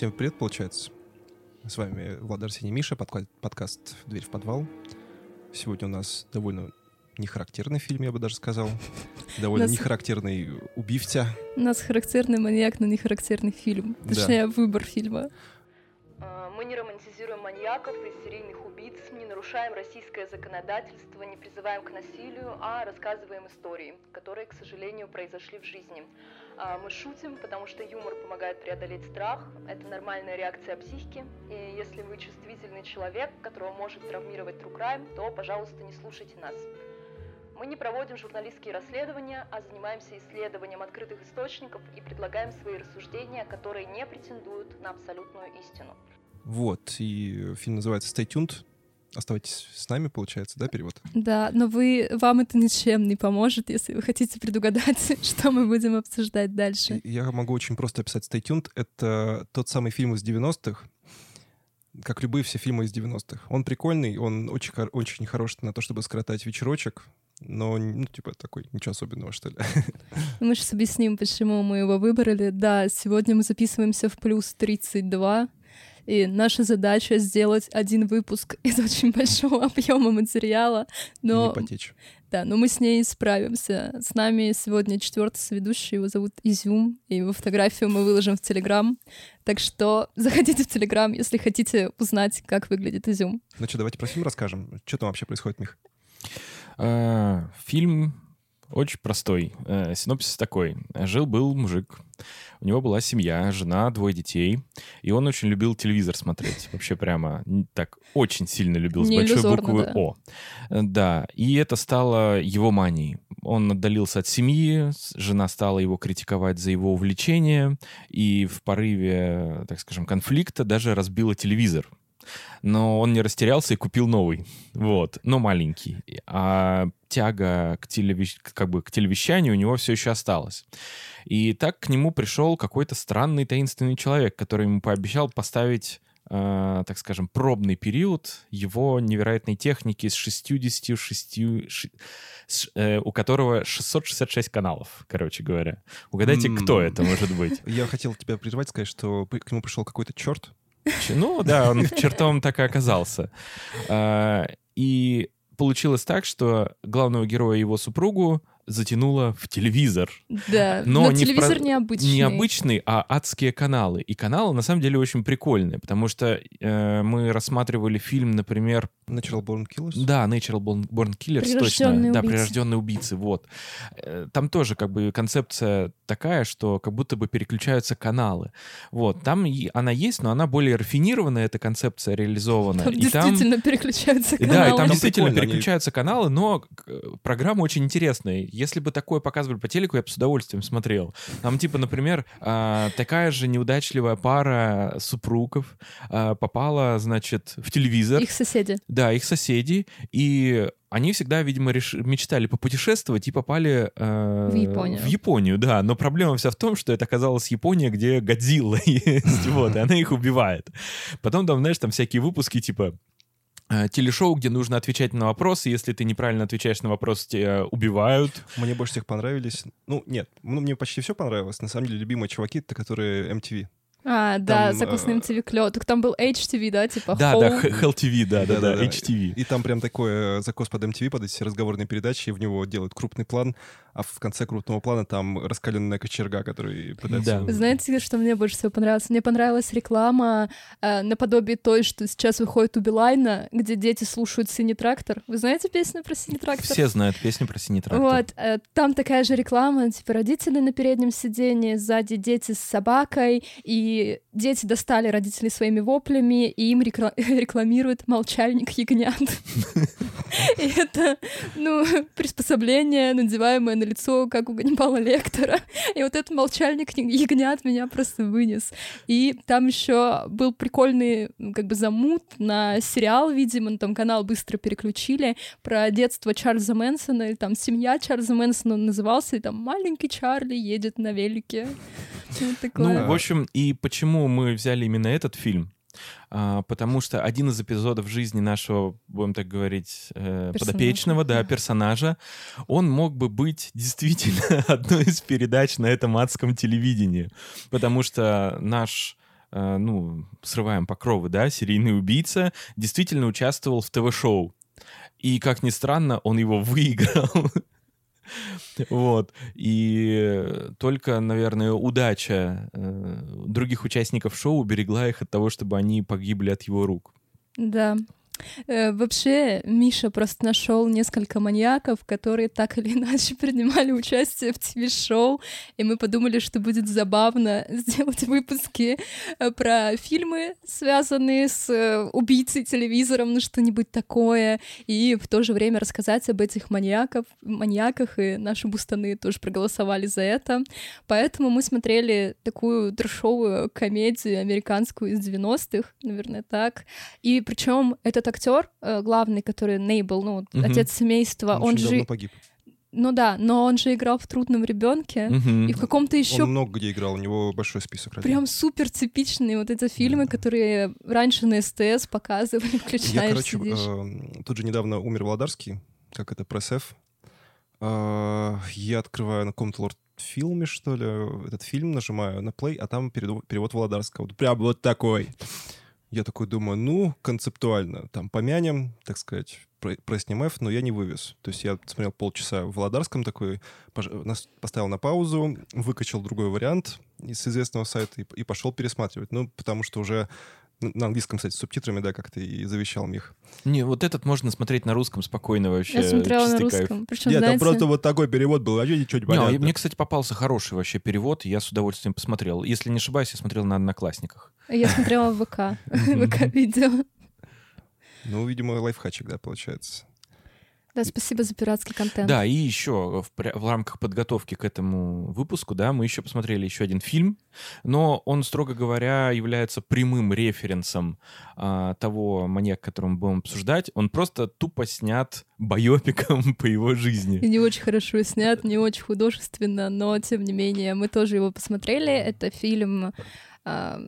Всем привет, получается. С вами Влад Арсений Миша, подка- подкаст «Дверь в подвал». Сегодня у нас довольно нехарактерный фильм, я бы даже сказал. Довольно Нас- нехарактерный убивца. У нас характерный маньяк, но не характерный фильм. Да. Точнее, выбор фильма. А, Мы не романтизируем маньяков и серийных убийц, нарушаем российское законодательство, не призываем к насилию, а рассказываем истории, которые, к сожалению, произошли в жизни. А, Мы шутим, потому что юмор помогает преодолеть страх, это нормальная реакция психики, и если вы чувствительный человек, которого может травмировать true crime, то, пожалуйста, не слушайте нас. Мы не проводим журналистские расследования, а занимаемся исследованием открытых источников и предлагаем свои рассуждения, которые не претендуют на абсолютную истину. Вот, и фильм называется «Stay tuned». Оставайтесь с нами, получается, да, перевод? Да, но вы, вам это ничем не поможет, если вы хотите предугадать, что мы будем обсуждать дальше. Я могу очень просто описать «Stay tuned». Это тот самый фильм из 90-х, как любые все фильмы из 90-х. Он прикольный, он очень, очень хорош на то, чтобы скоротать вечерочек, но, ну, типа, такой, ничего особенного, что ли. Мы сейчас объясним, почему мы его выбрали. Да, сегодня мы записываемся в плюс 32, и наша задача сделать один выпуск из очень большого объема материала, но не потечь. Да, но мы с ней справимся. С нами сегодня четвертый соведущий, его зовут Изюм, и его фотографию мы выложим в Телеграм. Так что заходите в Телеграм, если хотите узнать, как выглядит Изюм. Ну что, давайте про фильм расскажем. Что там вообще происходит, Мих? А, Фильм очень простой. Э, Синопсис такой. Жил-был мужик. У него была семья, жена, двое детей. И он очень любил телевизор смотреть. Вообще прямо так очень сильно любил с большой буквы да. О. Э, Да. И это стало его манией. Он отдалился от семьи, жена стала его критиковать за его увлечение, и в порыве, так скажем, конфликта даже разбила телевизор. Но он не растерялся и купил новый. Вот, но маленький. А тяга к, телевещ- как бы к телевещанию у него все еще осталась. И так к нему пришел какой-то странный таинственный человек, который ему пообещал поставить э, так скажем, пробный период его невероятной техники с 66, ши- с- э, у которого 666 каналов, короче говоря. Угадайте, кто это может быть? Я хотел тебя прервать, сказать, что к нему пришел какой-то черт. Ну да, он чертом так и оказался. А, И получилось так, что главного героя и его супругу затянуло в телевизор. Да, Но но, не телевизор про- необычный. Не обычный, а адские каналы. И каналы на самом деле очень прикольные, потому что э, мы рассматривали фильм, например, Natural Born Killers. да, Natural Born, Born Killers, точно. Прирожденные Да, убийцы. прирожденные убийцы, вот. Э, Там тоже как бы концепция такая, что как будто бы переключаются каналы. Вот, там и она есть, но она более рафинированная, эта концепция реализована. Там и там... действительно переключаются И каналы. Да, и там Там действительно прикольно, они- переключаются каналы, но э, программа очень интересная. Если бы такое показывали по телеку, я бы с удовольствием смотрел. Там, типа, например, а, такая же неудачливая пара супругов а, попала, значит, в телевизор. Их соседи. Да, их соседи. И они всегда, видимо, реш- мечтали попутешествовать и попали э, В Японию. В Японию, да. Но проблема вся в том, что это оказалась Япония, где Годзилла есть, вот, и она их убивает. Потом там, знаешь, там всякие выпуски типа э, телешоу, где нужно отвечать на вопросы. Если ты неправильно отвечаешь на вопрос, тебя убивают. Мне больше всех понравились. Ну, нет, ну, мне почти все понравилось. На самом деле, любимые чуваки — это которые MTV. А, да, Там, согласно э, MTV клёв. Так там был HTV, да, типа Да, Home. да, Hell TV, да, да, да. HTV. И там прям такой э, закос под MTV, под эти разговорные передачи, и в него делают крупный план, а в конце крупного плана там раскаленная кочерга, который пытается... Да. Знаете, что мне больше всего понравилось? Мне понравилась реклама э, наподобие той, что сейчас выходит у Билайна, где дети слушают «Синий трактор». Вы знаете песню про «Синий трактор»? Все знают песню про синий трактор. Вот, э, там такая же реклама, типа родители на переднем сиденье, сзади дети с собакой, и дети достали родителей своими воплями, и им рекла- рекламируют молчальник ягнят. И это, ну, приспособление, надеваемое на лицо, как у Ганнибала Лектора. И вот этот молчальник ягнят меня просто вынес. И там еще был прикольный, как бы, замут на сериал, видимо, том канал быстро переключили, про детство Чарльза Мэнсона, или там семья Чарльза Мэнсона он назывался, и там маленький Чарли едет на велике. Вот такое. Ну, в общем, и почему мы взяли именно этот фильм? А, потому что один из эпизодов жизни нашего, будем так говорить, э, Персонажа, подопечного, да, да. персонажа, он мог бы быть действительно одной из передач на этом адском телевидении. Потому что наш э, ну, срываем покровы, да, серийный убийца, действительно участвовал в ТВ-шоу. И, как ни странно, он его выиграл. Вот. И только, наверное, удача э, других участников шоу уберегла их от того, чтобы они погибли от его рук. Да. Э, вообще, Миша просто нашел несколько маньяков, которые так или иначе принимали участие в ТВ-шоу, и мы подумали, что будет забавно сделать выпуски э, про фильмы, связанные с э, убийцей телевизором, ну что-нибудь такое, и в то же время рассказать об этих маньяков, маньяках, и наши бустаны тоже проголосовали за это. Поэтому мы смотрели такую трешовую комедию американскую из 90-х, наверное, так. И причем этот актер э, главный, который Нейбл, ну, Мгм. отец семейства, Он, он, же... давно погиб. Ну да, но он же играл в «Трудном ребенке Мгм. и в каком-то еще Он много где играл, у него большой список ролей. прям супер типичные вот эти фильмы, которые раньше на СТС показывали, Я, включаешь, короче, сидишь. эм, тут же недавно умер Володарский, как это, пресс-эф. Э, Я открываю на каком-то лорд-фильме, что ли, этот фильм, нажимаю на плей, а там перевод Володарского. Вот Прям вот такой. Я такой думаю, ну, концептуально, там, помянем, так сказать, про- пресснем F, но я не вывез. То есть я смотрел полчаса в Володарском такой, нас поставил на паузу, выкачал другой вариант из известного сайта и, и пошел пересматривать. Ну, потому что уже на английском, кстати, с субтитрами, да, как ты и завещал, Мих. Не, вот этот можно смотреть на русском спокойно вообще. Я смотрела на чистый кайф. русском. Причем, Нет, там знаете, просто вот такой перевод был, вообще ничего не Не, а понятно. мне, кстати, попался хороший вообще перевод, я с удовольствием посмотрел. Если не ошибаюсь, я смотрел на Одноклассниках. я смотрела в ВК, ВК-видео. Ну, видимо, лайфхачик, да, получается. Да, спасибо за пиратский контент. Да, и еще в, в рамках подготовки к этому выпуску, да, мы еще посмотрели еще один фильм, но он, строго говоря, является прямым референсом а, того маньяка, который мы будем обсуждать. Он просто тупо снят байопиком по его И жизни. не очень хорошо снят, не очень художественно, но тем не менее мы тоже его посмотрели. Это фильм а,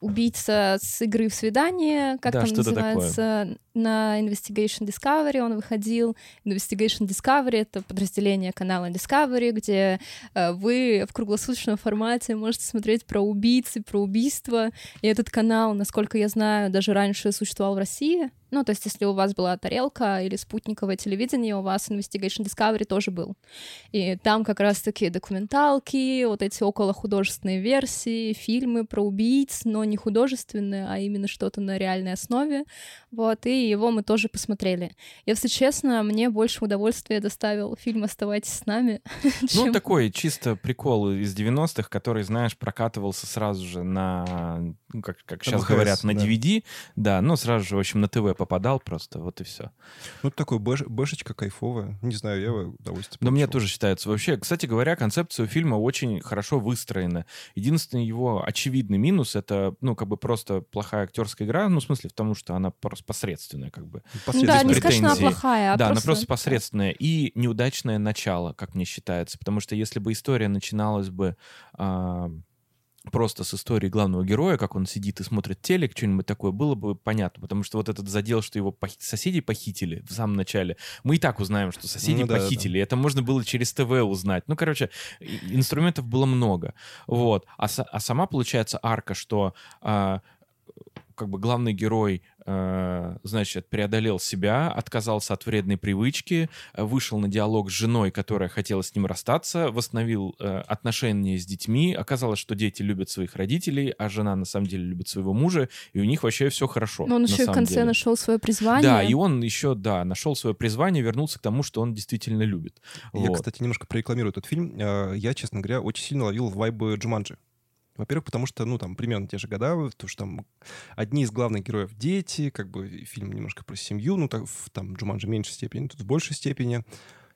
«Убийца с игры в свидание», как Да, там называется, на Investigation Discovery он выходил. Investigation Discovery — это подразделение канала Discovery, где э, вы в круглосуточном формате можете смотреть про убийцы, про убийства. И этот канал, насколько я знаю, даже раньше существовал в России. Ну, то есть, если у вас была тарелка или спутниковое телевидение, у вас Investigation Discovery тоже был. И там как раз-таки документалки, вот эти около художественные версии, фильмы про убийц, но не художественные, а именно что-то на реальной основе. Вот, и его мы тоже посмотрели. Если честно, мне больше удовольствия доставил фильм «Оставайтесь с нами», Ну, чем... такой чисто прикол из 90-х, который, знаешь, прокатывался сразу же на, ну, как, как сейчас ВХС, говорят, на да. DVD, да, но сразу же, в общем, на ТВ попадал просто, вот и все. Ну, такой бэш, бэшечка кайфовая. Не знаю, я удовольствие Но мне тоже считается. Вообще, кстати говоря, концепция фильма очень хорошо выстроена. Единственный его очевидный минус — это, ну, как бы просто плохая актерская игра, ну, в смысле, в том, что она просто посредственная, как бы. Ну Последний да, не что она плохая, а да, она просто... просто посредственная. И неудачное начало, как мне считается. Потому что если бы история начиналась бы а, просто с истории главного героя, как он сидит и смотрит телек, что-нибудь такое, было бы понятно. Потому что вот этот задел, что его похи- соседи похитили в самом начале, мы и так узнаем, что соседи Ну да, да, да. похитили. Это можно было через ТВ узнать. Ну, короче, инструментов было много. Вот. А, а сама, получается, арка, что а, как бы главный герой, э, значит, преодолел себя, отказался от вредной привычки, э, вышел на диалог с женой, которая хотела с ним расстаться, восстановил э, отношения с детьми. Оказалось, что дети любят своих родителей, а жена на самом деле любит своего мужа, и у них вообще все хорошо. Но он еще и в конце деле. нашел свое призвание. Да, и он еще, да, нашел свое призвание, вернулся к тому, что он действительно любит. Я, Вот. кстати, немножко прорекламирую этот фильм. Э, Я, честно говоря, очень сильно ловил вайбы Джуманджи. Во-первых, потому что, ну, там, примерно те же года, то что там одни из главных героев — дети, как бы фильм немножко про семью, ну, так, в, там, Джуманджи в меньшей степени, тут в большей степени.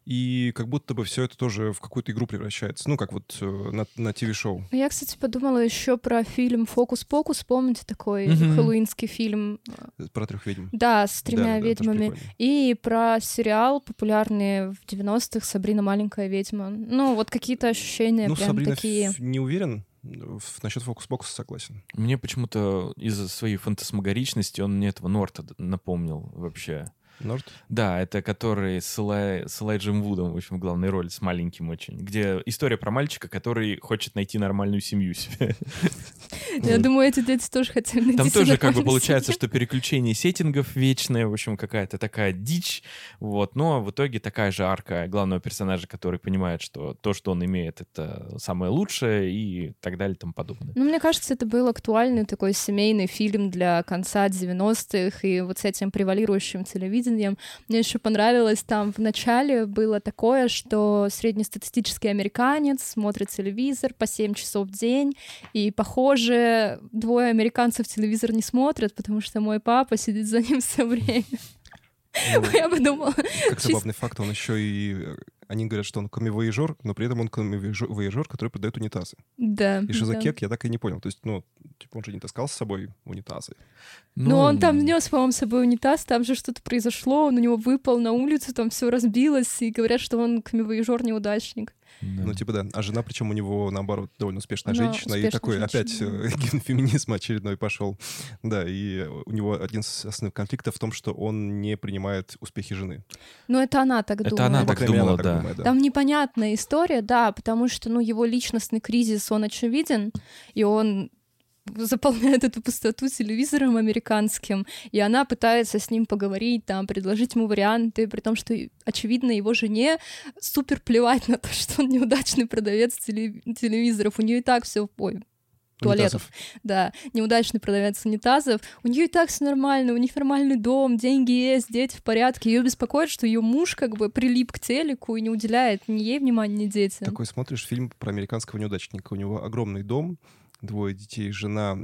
И как будто бы все это тоже в какую-то игру превращается. Ну, как вот э, на, на ТВ-шоу. Ну, Я, кстати, подумала еще про фильм «Фокус-покус». Помните такой Мгм. хэллоуинский фильм? Про трех ведьм. Да, с тремя тоже ведьмами. прикольно. И про сериал популярный в 90-х «Сабрина маленькая ведьма». Ну, вот какие-то ощущения Ну, прям Сабрина такие. ф- не уверен. В- Насчет фокус-покуса согласен. Мне почему-то из-за своей фантасмагоричности он мне этого Норта напомнил вообще. Норд? Да, это который с, Элай- с Элайджем Вудом, в общем, в главной роли, с маленьким очень. Где история про мальчика, который хочет найти нормальную семью себе. Я думаю, эти дети тоже хотели найти Там тоже как бы получается, что переключение сеттингов вечное, в общем, какая-то такая дичь, вот, но в итоге такая же арка главного персонажа, который понимает, что то, что он имеет, это самое лучшее и так далее и тому подобное. Ну, мне кажется, это был актуальный такой семейный фильм для конца 90-х, и вот с этим превалирующим телевидением. Мне еще понравилось, там в начале было такое, что среднестатистический американец смотрит телевизор по 7 часов в день, и, похоже, двое американцев телевизор не смотрят, потому что мой папа сидит за ним все время. Ну, Я подумала, Как забавный факт, он еще и... Они говорят, что он комивояжер, но при этом он комивояжер, который продает унитазы. да. И что за да. кек, я так и не понял. То есть, ну, типа он же не таскал с собой унитазы. Ну, он там нес, по-моему, с собой унитаз, там же что-то произошло, он у него выпал на улицу, там все разбилось, и говорят, что он камевоежор-неудачник. Да. Ну, типа, да. А жена, причем у него, наоборот, довольно успешная Она женщина. И успешная такой женщина, опять э, генофеминизм очередной пошел. Да, и у него один из основных конфликтов в том, что он не принимает успехи жены. Но это она так Это думает. она Ну, так думала, она да. Думает, да. Там непонятная история, да, потому что, ну, его личностный кризис, он очевиден, и он заполняет эту пустоту телевизором американским, и она пытается с ним поговорить, там, предложить ему варианты, при том, что, очевидно, его жене супер плевать на то, что он неудачный продавец теле- телевизоров. У нее и так все ой, туалетов. Унитазов. Да, неудачный продавец унитазов. У нее и так все нормально, у них нормальный дом, деньги есть, дети в порядке. Ее беспокоит, что ее муж как бы прилип к телеку и не уделяет ни ей внимания, ни детям. Такой смотришь фильм про американского неудачника. У него огромный дом, двое детей, жена,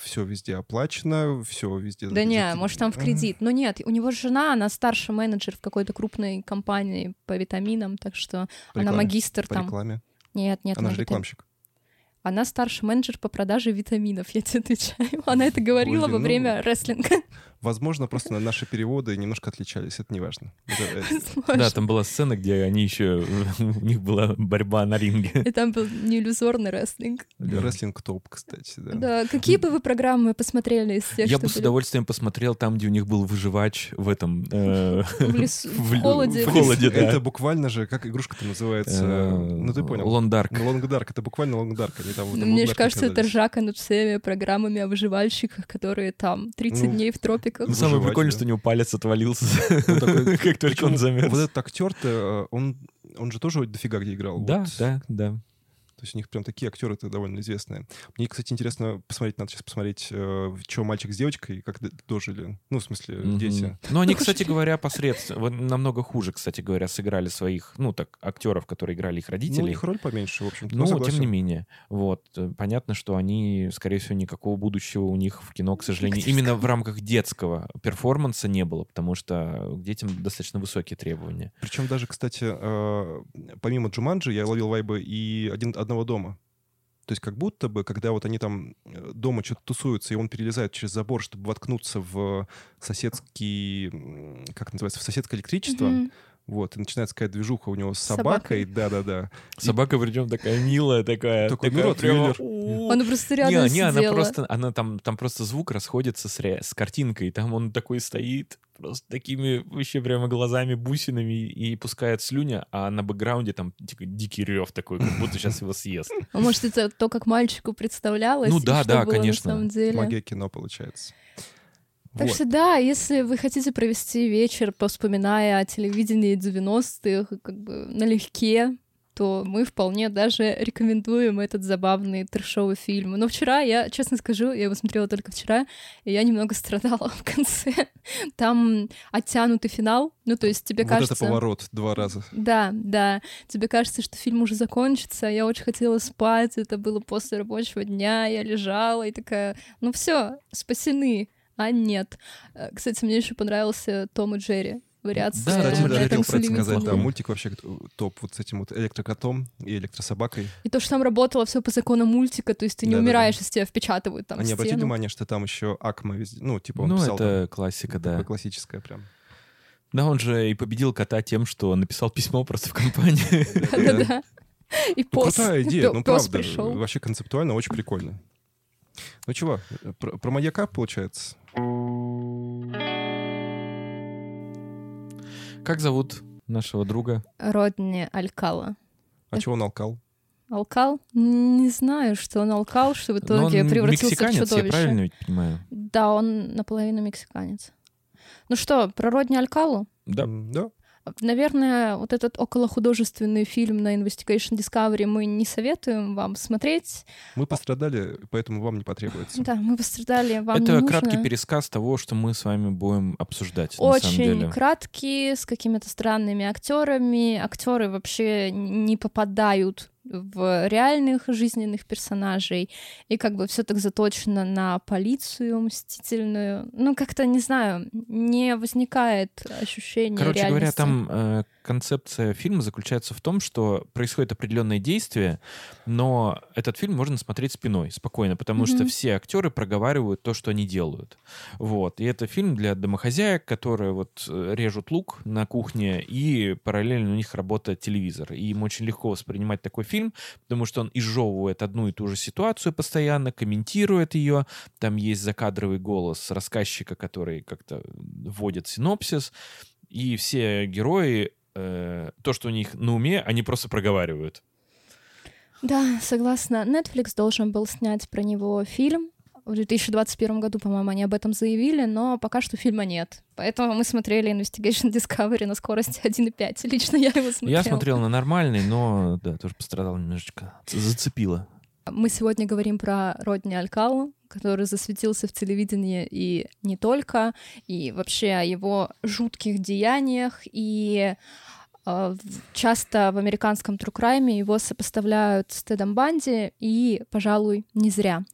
все везде оплачено, все везде... Да не, может, там в кредит. Но нет, у него жена, она старший менеджер в какой-то крупной компании по витаминам, так что По она рекламе. магистр По там. рекламе. Нет, нет, Она на же рекламщик. Она старший менеджер по продаже витаминов, я тебе отвечаю. Она это говорила Блин, во ну, время рестлинга. Возможно, просто на- наши переводы немножко отличались, это не важно. Да, там была сцена, где они еще... У них была борьба на ринге. И там был не иллюзорный рестлинг. Рестлинг топ, кстати, да. Да, какие бы вы программы посмотрели из тех, Я что бы с удовольствием посмотрел там, где у них был выживач в этом... э, в лесу, в холоде? В холоде, да. Это буквально же, как игрушка-то называется? Э, Ну, ты понял. Лондарк. Ну, Лонг Дарк, это буквально Лонг Дарк. Они там в этом Ну, Мне же кажется, это ржака над всеми программами о выживальщиках, которые там 30 Ну, дней в тропиках. Ну, самое прикольное, да. что у него палец отвалился, Ну, такой- как только он замерз. Вот этот актер-то, э, он, он же тоже дофига где играл. Да, Вот. да, да. То есть у них прям такие актеры-то довольно известные. Мне, кстати, интересно посмотреть, надо сейчас посмотреть, э, что мальчик с девочкой, как дожили. Ну, в смысле, Мгм. дети. Ну, они, Ну, кстати говоря, посредственно, намного хуже, кстати говоря, сыграли своих, ну, так, актеров, которые играли их Ну, у родителей. них роль поменьше, в общем-то. Ну, Ну, тем согласен. не менее. Вот. э, Понятно, что они, скорее всего, никакого будущего у них в кино, к сожалению, именно в рамках детского перформанса не было, потому что к детям достаточно высокие требования. Причем даже, кстати, э, помимо Джуманджи, я ловил вайбы и один, одного дома. То есть как будто бы, когда вот они там э, дома что-то тусуются, и он перелезает через забор, чтобы воткнуться в соседский, м, как называется, в соседское электричество, Мгм. Вот, и начинается какая-то движуха у него с собакой. да-да-да. Собака, причем, такая милая, такая... Такой, такая прямо. Она просто Не, рядом не, она сидела. просто, она там, там просто звук расходится с, ре- с картинкой, там он такой стоит, просто такими вообще прямо глазами, бусинами и пускает слюня, а на бэкграунде там типа, дикий рев такой, как будто сейчас его съест. А может, это то, как мальчику представлялось? Ну и да, да, конечно. Магия кино получается. Так Вот. что да, если вы хотите провести вечер, вспоминая о телевидении 90-х, как бы налегке, то мы вполне даже рекомендуем этот забавный трешовый фильм. Но вчера, я честно скажу, я его смотрела только вчера, и я немного страдала в конце. Там оттянутый финал, ну то есть тебе вот кажется... это поворот два раза. Да, да. Тебе кажется, что фильм уже закончится. Я очень хотела спать. Это было после рабочего дня. Я лежала и такая, ну все, спасены. А нет. Э, Кстати, мне еще понравился Том и Джерри. Вариация Да, Кстати, да, этом хотел про это сказать, да, мультик вообще э, топ вот с этим вот электрокотом и электрособакой. И то, что там работало все по закону мультика, то есть ты не Да-да-да. умираешь, если тебя впечатывают там а в не обрати стену. внимание, что там еще Акма везде, ну, типа он Ну, писал это классика, там, да. такое классическое прям. Да, он же и победил кота тем, что написал письмо просто в компании. Да-да-да. И Ну, пост. крутая идея, ну правда, вообще концептуально очень прикольно. Ну чего, про, про маяка получается? Как зовут нашего друга? Родни Алькала. А чего он алкал? Алкал? Не знаю, что он алкал, что в итоге он превратился в мексиканец, я чудовище. правильно ведь понимаю? Да, он наполовину мексиканец. Ну что, про Родни Алькалу? Да. Да. Наверное, вот этот околохудожественный фильм на Investigation Discovery мы не советуем вам смотреть. Мы пострадали, поэтому вам не потребуется. Да, мы пострадали, вам Это не нужно. краткий пересказ того, что мы с вами будем обсуждать, на самом Очень деле. краткие, с какими-то странными актерами. Актеры вообще не попадают в реальных жизненных персонажей. И как бы все так заточено на полицию мстительную. Ну, как-то, не знаю, не возникает ощущения Короче говоря, реальности. там э, концепция фильма заключается в том, что происходит определенное действие, но этот фильм можно смотреть спиной, спокойно, потому что Мгм. все актеры проговаривают то, что они делают. Вот. И это фильм для домохозяек, которые вот э, режут лук на кухне, и параллельно у них работает телевизор. И им очень легко воспринимать такой фильм, потому что он изжевывает одну и ту же ситуацию постоянно, комментирует ее. Там есть закадровый голос рассказчика, который как-то вводит синопсис. И все герои, э, то, что у них на уме, они просто проговаривают. Да, согласна. Netflix должен был снять про него фильм. В 2021 году, по-моему, они об этом заявили, но пока что фильма нет. Поэтому мы смотрели Investigation Discovery на скорости 1.5. Лично я его смотрела. Я смотрел на нормальный, но да, тоже пострадал немножечко. Зацепило. Мы сегодня говорим про Родни Алькалу, который засветился в телевидении и не только, и вообще о его жутких деяниях, и э, часто в американском crime его сопоставляют с Тедом Банди, и, пожалуй, не зря.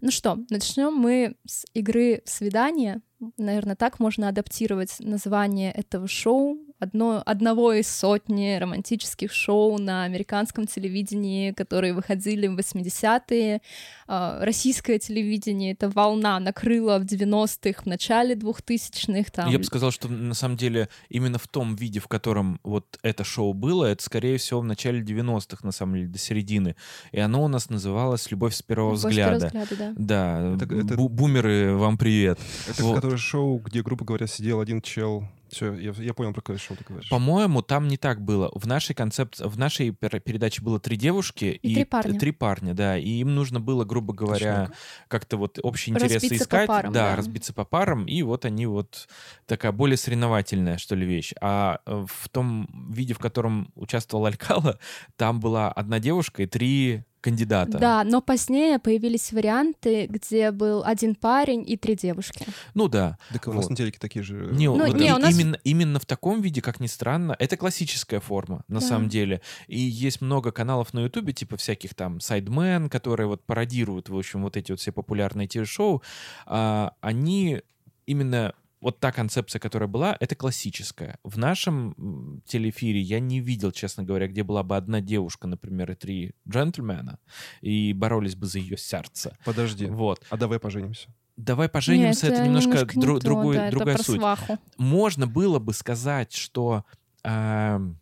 Ну что, начнем мы с игры «Свидание». Наверное, так можно адаптировать название этого шоу. Одно, одного из сотни романтических шоу на американском телевидении, которые выходили в 80-е. А, Российское телевидение, эта волна накрыла в 90-х, в начале 2000-х. Там. Я бы сказал, что на самом деле именно в том виде, в котором вот это шоу было, это, скорее всего, в начале 90-х, на самом деле, до середины. И оно у нас называлось «Любовь с первого «Любовь с первого взгляда». взгляда», да. Да, Это- это- бу- бумеры, вам привет. Это Вот. которое шоу, где, грубо говоря, сидел один чел. Все, я, я понял, про какое шоу ты говоришь. По-моему, там не так было. В нашей концепции, в нашей пер- передаче было три девушки И три парня. три парня, да, и им нужно было, грубо говоря, как-то вот общие интересы Разбиться по искать, парам, да, да. разбиться по парам, и вот они вот такая более соревновательная, что ли, вещь. А э, в том виде, в котором участвовал Алькала, там была одна девушка и три кандидата. Да, но позднее появились варианты, где был один парень и три девушки. Ну да. Так у нас Вот. на телеке такие же... Не, Ну, вот не, у нас- именно, именно в таком виде, как ни странно, это классическая форма, на Да. самом деле. И есть много каналов на Ютубе, типа всяких там сайдмен, которые вот пародируют, в общем, вот эти вот все популярные телешоу. А, они именно вот та концепция, которая была, это классическая. В нашем телеэфире я не видел, честно говоря, где была бы одна девушка, например, и три джентльмена, и боролись бы за ее сердце. Подожди. Вот. А давай поженимся. Давай поженимся, Нет, это немножко, не дру- то, другой, да, это другая про суть сваху. можно было бы сказать, что эм,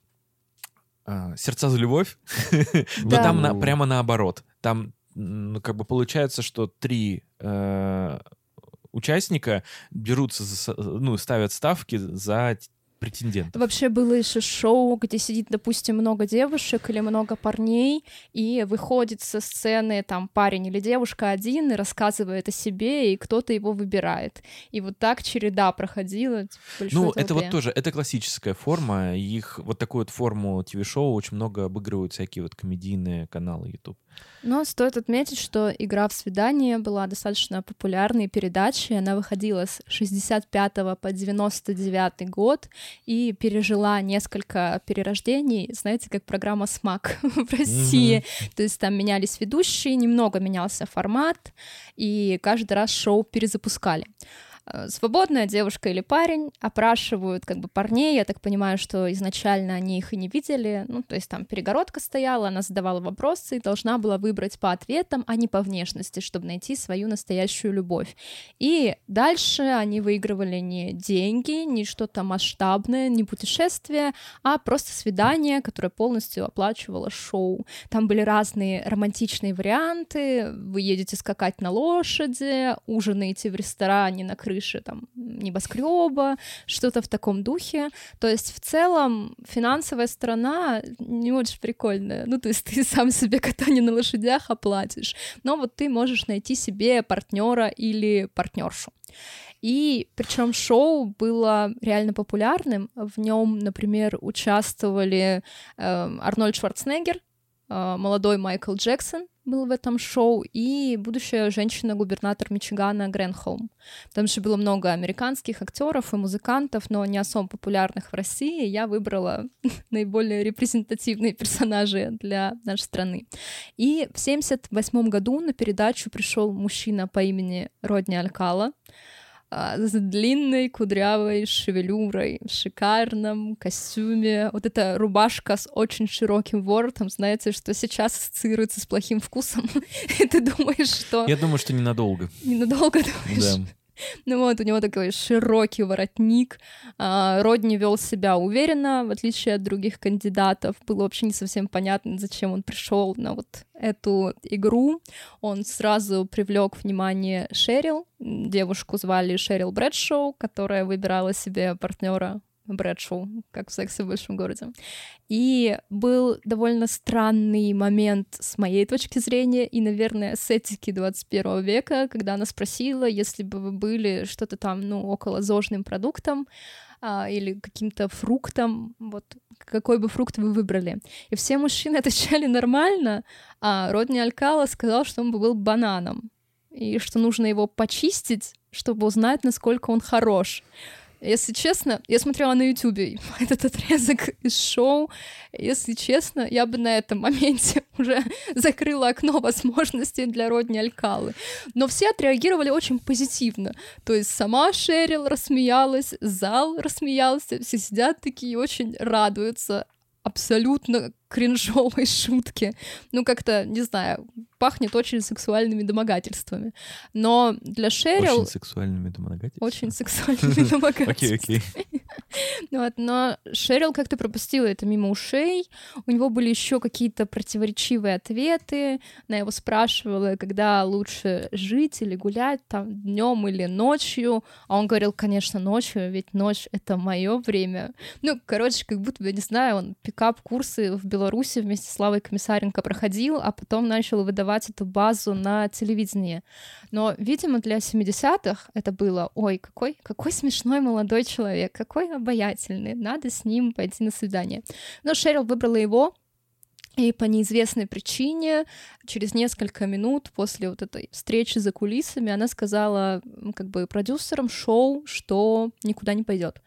э, сердца за любовь, но Да. там на- прямо наоборот. Там ну, как бы получается, что три э, участника берутся, за ну, ставят ставки за претендентов. Вообще было еще шоу, где сидит, допустим, много девушек или много парней, и выходит со сцены там парень или девушка один и рассказывает о себе, и кто-то его выбирает. И вот так череда проходила. Ну, это толпе. вот тоже, это классическая форма. Их вот такую вот форму ТВ-шоу очень много обыгрывают всякие вот комедийные каналы YouTube. Но стоит отметить, что игра в свидание была достаточно популярной передачей. Она выходила с 65 по 99 год и пережила несколько перерождений, знаете, как программа «Смак» в России. То есть там менялись ведущие, немного менялся формат, и каждый раз шоу перезапускали. Э, Свободная девушка или парень опрашивают как бы парней, я так понимаю, что изначально они их и не видели, ну, то есть там перегородка стояла, она задавала вопросы и должна была выбрать по ответам, а не по внешности, чтобы найти свою настоящую любовь. И дальше они выигрывали не деньги, не что-то масштабное, не путешествие, а просто свидание, которое полностью оплачивало шоу. Там были разные романтичные варианты. Вы едете скакать на лошади, ужинаете в ресторане, накрытом крыше там небоскреба, что-то в таком духе. То есть в целом финансовая сторона не очень прикольная. Ну, то есть ты сам себе катание на лошадях оплатишь, но вот ты можешь найти себе партнера или партнершу. И причем шоу было реально популярным. В нем, например, участвовали э, Арнольд Шварценеггер, э, молодой Майкл Джексон был в этом шоу, и будущая женщина-губернатор Мичигана Гренхолм. Потому что было много американских актеров и музыкантов, но не особо популярных в России. Я выбрала наиболее репрезентативные персонажи для нашей страны. И в 1978 году на передачу пришел мужчина по имени Родни Алькала, с длинной кудрявой шевелюрой, в шикарном костюме. Вот эта рубашка с очень широким воротом, знаете, что сейчас ассоциируется с плохим вкусом. И ты думаешь, что... Я думаю, что ненадолго. Ненадолго, думаешь? Да. Ну вот, у него такой широкий воротник. А, Родни вел себя уверенно, в отличие от других кандидатов. Было вообще не совсем понятно, зачем он пришел на вот эту игру. Он сразу привлек внимание Шерил. Девушку звали Шерил Брэдшоу, которая выбирала себе партнера Брэдшоу, как в «Сексе в большом городе». И был довольно странный момент с моей точки зрения и, наверное, с этики 21 века, когда она спросила, если бы вы были что-то там, ну, около зожным продуктом а, или каким-то фруктом, вот какой бы фрукт вы выбрали. И все мужчины отвечали нормально, а Родни Алькала сказал, что он бы был бананом, и что нужно его почистить, чтобы узнать, насколько он хорош. Если честно, я смотрела на Ютубе этот отрезок из шоу. Если честно, я бы на этом моменте уже закрыла окно возможностей для Родни Алькалы. Но все отреагировали очень позитивно. То есть сама Шерил рассмеялась, зал рассмеялся, все сидят такие очень радуются абсолютно кринжовой шутки. Ну, как-то, не знаю, пахнет очень сексуальными домогательствами. Но для Шерил... Очень сексуальными домогательствами? Очень сексуальными домогательствами. Окей, окей. Вот, но Шерил как-то пропустила это мимо ушей. У него были еще какие-то противоречивые ответы. Она его спрашивала, когда лучше жить или гулять, там, днем или ночью. А он говорил, конечно, ночью, ведь ночь — это мое время. Ну, короче, как будто, я не знаю, он пикап-курсы в Беларуси вместе с Славой Комиссаренко проходил, а потом начал выдавать эту базу на телевидении. Но, видимо, для 70-х это было, ой, какой, какой смешной молодой человек, какой обаятельный, надо с ним пойти на свидание. Но Шерил выбрала его, и по неизвестной причине через несколько минут после вот этой встречи за кулисами она сказала как бы продюсерам шоу, что никуда не пойдет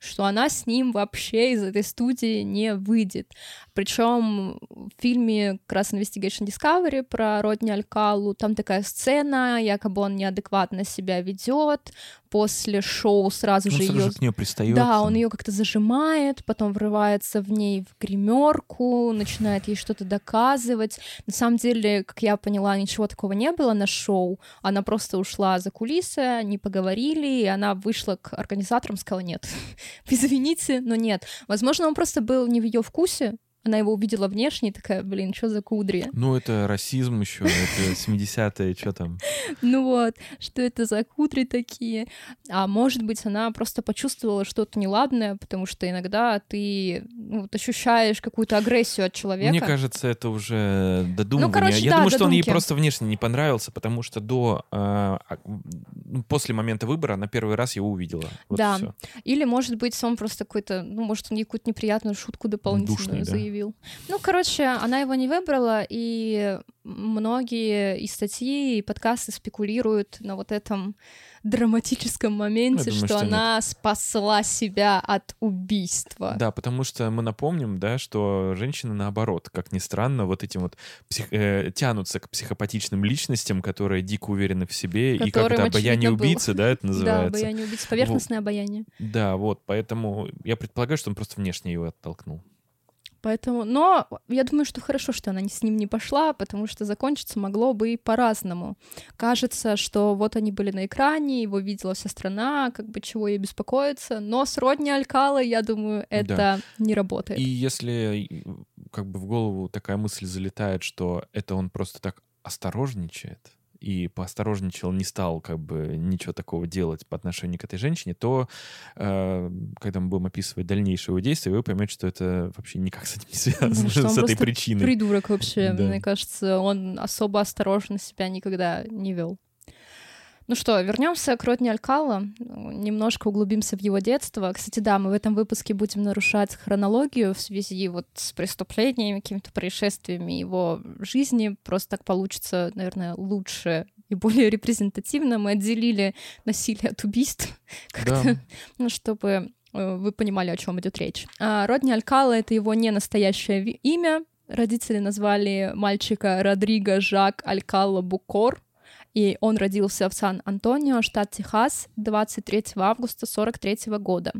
что она с ним вообще из этой студии не выйдет. Причем в фильме как раз Investigation Discovery про Родни Алькалу там такая сцена, якобы он неадекватно себя ведет, после шоу сразу он же сразу ее... к нее пристает. Да, он ее как-то зажимает, потом врывается в ней в гримерку, начинает ей что-то доказывать. На самом деле, как я поняла, ничего такого не было на шоу. Она просто ушла за кулисы, они поговорили, и она вышла к организаторам, сказала нет. Извините, но нет. Возможно, он просто был не в ее вкусе, она его увидела внешне и такая, блин, что за кудри? Ну, это расизм еще, это 70-е, что там? Ну вот, что это за кудри такие? А может быть, она просто почувствовала что-то неладное, потому что иногда ты ну, вот, ощущаешь какую-то агрессию от человека. Мне кажется, это уже додумывание. Ну, короче, Я да, думаю, что он ей додумки. просто внешне не понравился, потому что до э, после момента выбора она первый раз его увидела. Вот Да. Или, может быть, он просто какой-то, ну, может, он ей какую-то неприятную шутку дополнительную Душный, да. Заявил. Ну, короче, она его не выбрала, и многие и статьи, и подкасты спекулируют на вот этом драматическом моменте, думаю, что, что нет. она спасла себя от убийства. Да, потому что мы напомним, да, что женщины наоборот, как ни странно, вот этим вот псих- э, тянутся к психопатичным личностям, которые дико уверены в себе, и как Которым, это обаяние очевидно, было. убийцы, да, это Да, называется. обаяние убийцы, поверхностное обаяние. Да, вот, поэтому я предполагаю, что он просто внешне его оттолкнул. Поэтому, но я думаю, что хорошо, что она с ним не пошла, потому что закончиться могло бы и по-разному. Кажется, что вот они были на экране, его видела вся страна, как бы чего ей беспокоиться, но с Родни Алькала, я думаю, это Да. не работает. И если как бы в голову такая мысль залетает, что это он просто так осторожничает, и поосторожничал, не стал как бы ничего такого делать по отношению к этой женщине, то э, когда мы будем описывать дальнейшие его действия, вы поймете, что это вообще никак с этим не связано, он с этой причиной. Придурок вообще. Да. Мне кажется, он особо осторожно себя никогда не вел. Ну что, вернемся к Родни Алькала, немножко углубимся в его детство. Кстати, да, мы в этом выпуске будем нарушать хронологию в связи вот с преступлениями, какими-то происшествиями его жизни. Просто так получится, наверное, лучше и более репрезентативно. Мы отделили насилие от убийств, как-то, Да. ну, чтобы э, вы понимали, о чем идет речь. А Родни Алькала — это его не настоящее имя. Родители назвали мальчика Родриго Жак Алькала Букор, и он родился в Сан-Антонио, штат Техас, 23 августа 43 года.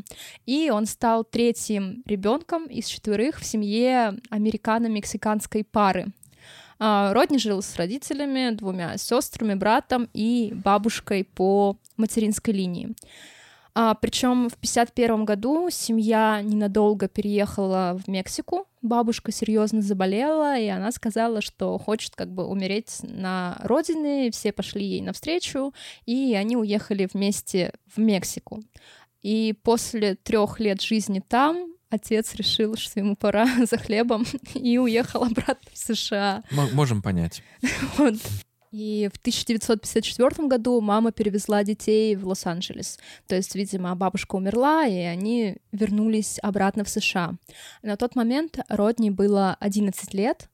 И он стал третьим ребенком из четверых в семье американо-мексиканской пары. А, Родни жил с родителями, двумя сестрами, братом и бабушкой по материнской линии. А, причем в 51 году семья ненадолго переехала в Мексику. Бабушка серьезно заболела, и она сказала, что хочет как бы умереть на родине. Все пошли ей навстречу, и они уехали вместе в Мексику. И после трех лет жизни там отец решил, что ему пора за хлебом, и уехал обратно в США. Мо- Можем понять. Вот. И в 1954 году мама перевезла детей в Лос-Анджелес. То есть, видимо, бабушка умерла, и они вернулись обратно в США. На тот момент Родни было 11 лет.